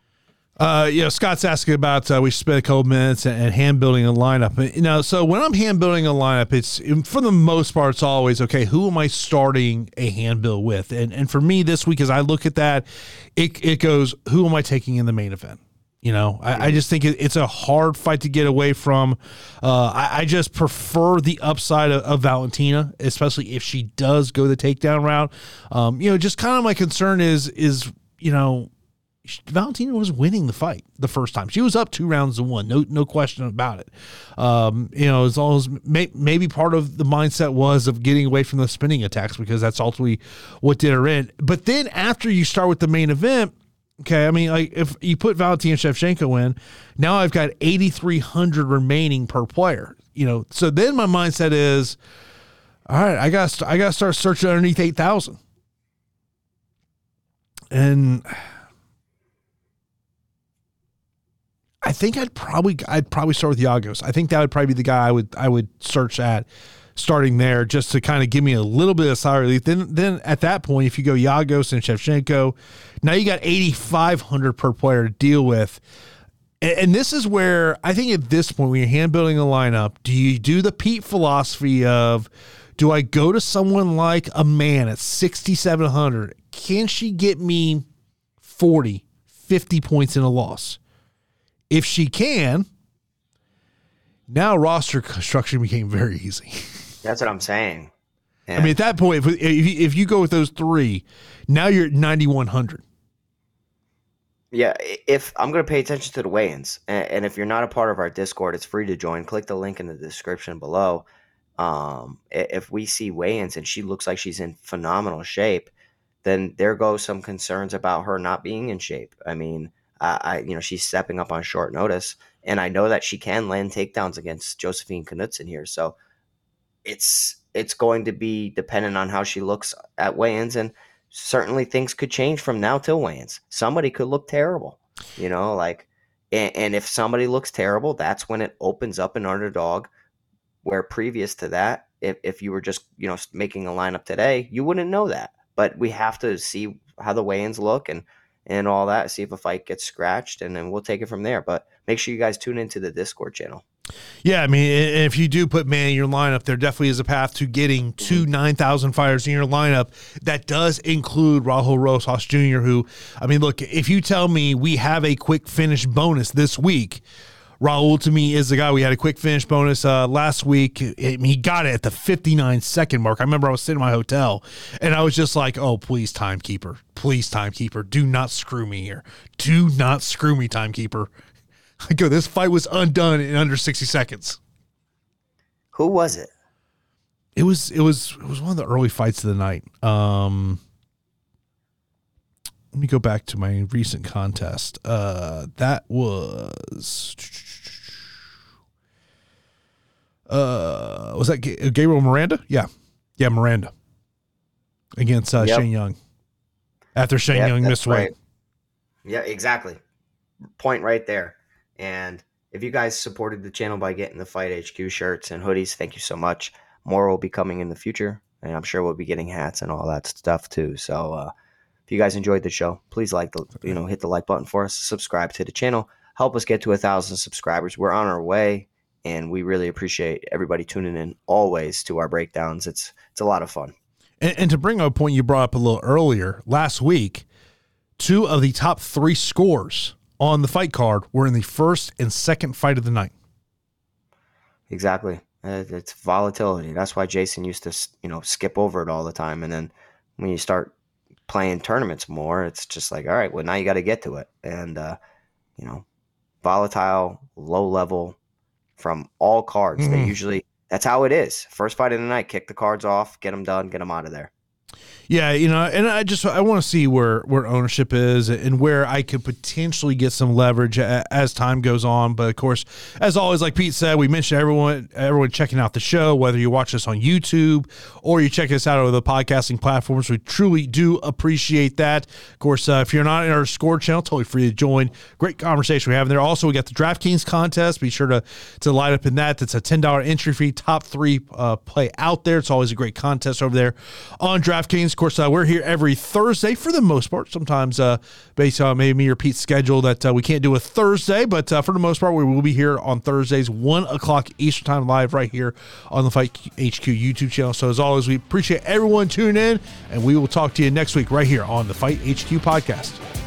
Uh, you know, Scott's asking about uh, we spent a couple minutes and, and, hand building a lineup. You know, so when I'm hand building a lineup, it's for the most part, it's always okay. Who am I starting a hand build with? And and for me this week, as I look at that, it it goes, who am I taking in the main event? You know, I, I just think it, it's a hard fight to get away from. Uh, I, I, just prefer the upside of, of, Valentina, especially if she does go the takedown route. Um, you know, just kind of my concern is is you know, Valentina was winning the fight the first time. She was up two rounds to one, no no question about it. Um, you know, as long as may, maybe part of the mindset was of getting away from the spinning attacks because that's ultimately what did her in. But then after you start with the main event Okay, I mean, like if you put Valentina Shevchenko in, now I've got eighty three hundred remaining per player. You know, so then my mindset is, all right, I got I got to start searching underneath eight thousand, and I think I'd probably I'd probably start with Giagos. I think that would probably be the guy I would I would search at starting there just to kind of give me a little bit of salary relief. Then, then at that point, if you go Giagos and Shevchenko, now you got 8,500 per player to deal with. And, and this is where I think at this point, when you're hand building a lineup, do you do the Pete philosophy of, do I go to someone like a Mann at 6,700? Can she get me 40, 50 points in a loss? If she can, now roster construction became very easy. That's what I'm saying. Yeah. I mean, at that point, if, if you go with those three, now you're at 9,100. Yeah, if I'm going to pay attention to the weigh-ins, and, and, if you're not a part of our Discord, it's free to join. Click the link in the description below. Um, if we see weigh-ins and she looks like she's in phenomenal shape, then there goes some concerns about her not being in shape. I mean, I, I you know she's stepping up on short notice, and I know that she can land takedowns against Josefine Knutsson here. So it's it's going to be dependent on how she looks at weigh-ins and certainly things could change from now till weigh-ins somebody could look terrible you know like And, and if somebody looks terrible, that's when it opens up an underdog. Where previous to that, if, if you were just you know making a lineup today, you wouldn't know that. But we have to see how the weigh-ins look and and all that. See if a fight gets scratched, and then we'll take it from there. But make sure you guys tune into the Discord channel. Yeah, I mean, if you do put Mann in your lineup, there definitely is a path to getting two 9,000 fires in your lineup. That does include Raul Rosas Jr., who, I mean, look, if you tell me we have a quick finish bonus this week, Raul to me is the guy. We had a quick finish bonus uh, last week. It, he got it at the 59 second mark. I remember I was sitting in my hotel and I was just like, oh, please, timekeeper. Please, timekeeper. Do not screw me here. Do not screw me, timekeeper. I go, this fight was undone in under 60 seconds. Who was it? It was it was it was one of the early fights of the night. Um let me go back to my recent contest. Uh that was uh was that Gabriel Miranda? Yeah. Yeah, Miranda. Against uh, yep. Shane Young. After Shane yep, Young missed right. weight. Yeah, exactly. Point right there. And if you guys supported the channel by getting the Fight HQ shirts and hoodies, thank you so much. More will be coming in the future, and I'm sure we'll be getting hats and all that stuff too. So uh, if you guys enjoyed the show, please like the you know hit the like button for us, subscribe to the channel, help us get to a thousand subscribers. We're on our way, and we really appreciate everybody tuning in always to our breakdowns. It's it's a lot of fun. And, and to bring up a point you brought up a little earlier, last week, two of the top three scores on the fight card were in the first and second fight of the night. Exactly. It's volatility. That's why Jason used to, you know, skip over it all the time. And then when you start playing tournaments more, it's just like, all right, well, now you got to get to it. And, uh, you know, volatile, low level from all cards. Mm-hmm. They usually, that's how it is. First fight of the night, kick the cards off, get them done, get them out of there. Yeah, you know, and I just I want to see where where ownership is and where I could potentially get some leverage as time goes on. But of course, as always, like Pete said, we mentioned everyone everyone checking out the show, whether you watch us on YouTube or you check us out over the podcasting platforms. We truly do appreciate that. Of course, uh, if you're not in our score channel, totally free to join. Great conversation we have there. Also, we got the DraftKings contest. Be sure to to light up in that. That's a ten dollar entry fee. Top three uh, play out there. It's always a great contest over there on DraftKings. Of course, uh, we're here every Thursday for the most part. Sometimes, uh, based on maybe me or Pete's schedule, that uh, we can't do a Thursday, but uh, for the most part, we will be here on Thursdays, 1 o'clock Eastern Time, live right here on the Fight HQ YouTube channel. So, as always, we appreciate everyone tuning in, and we will talk to you next week right here on the Fight HQ podcast.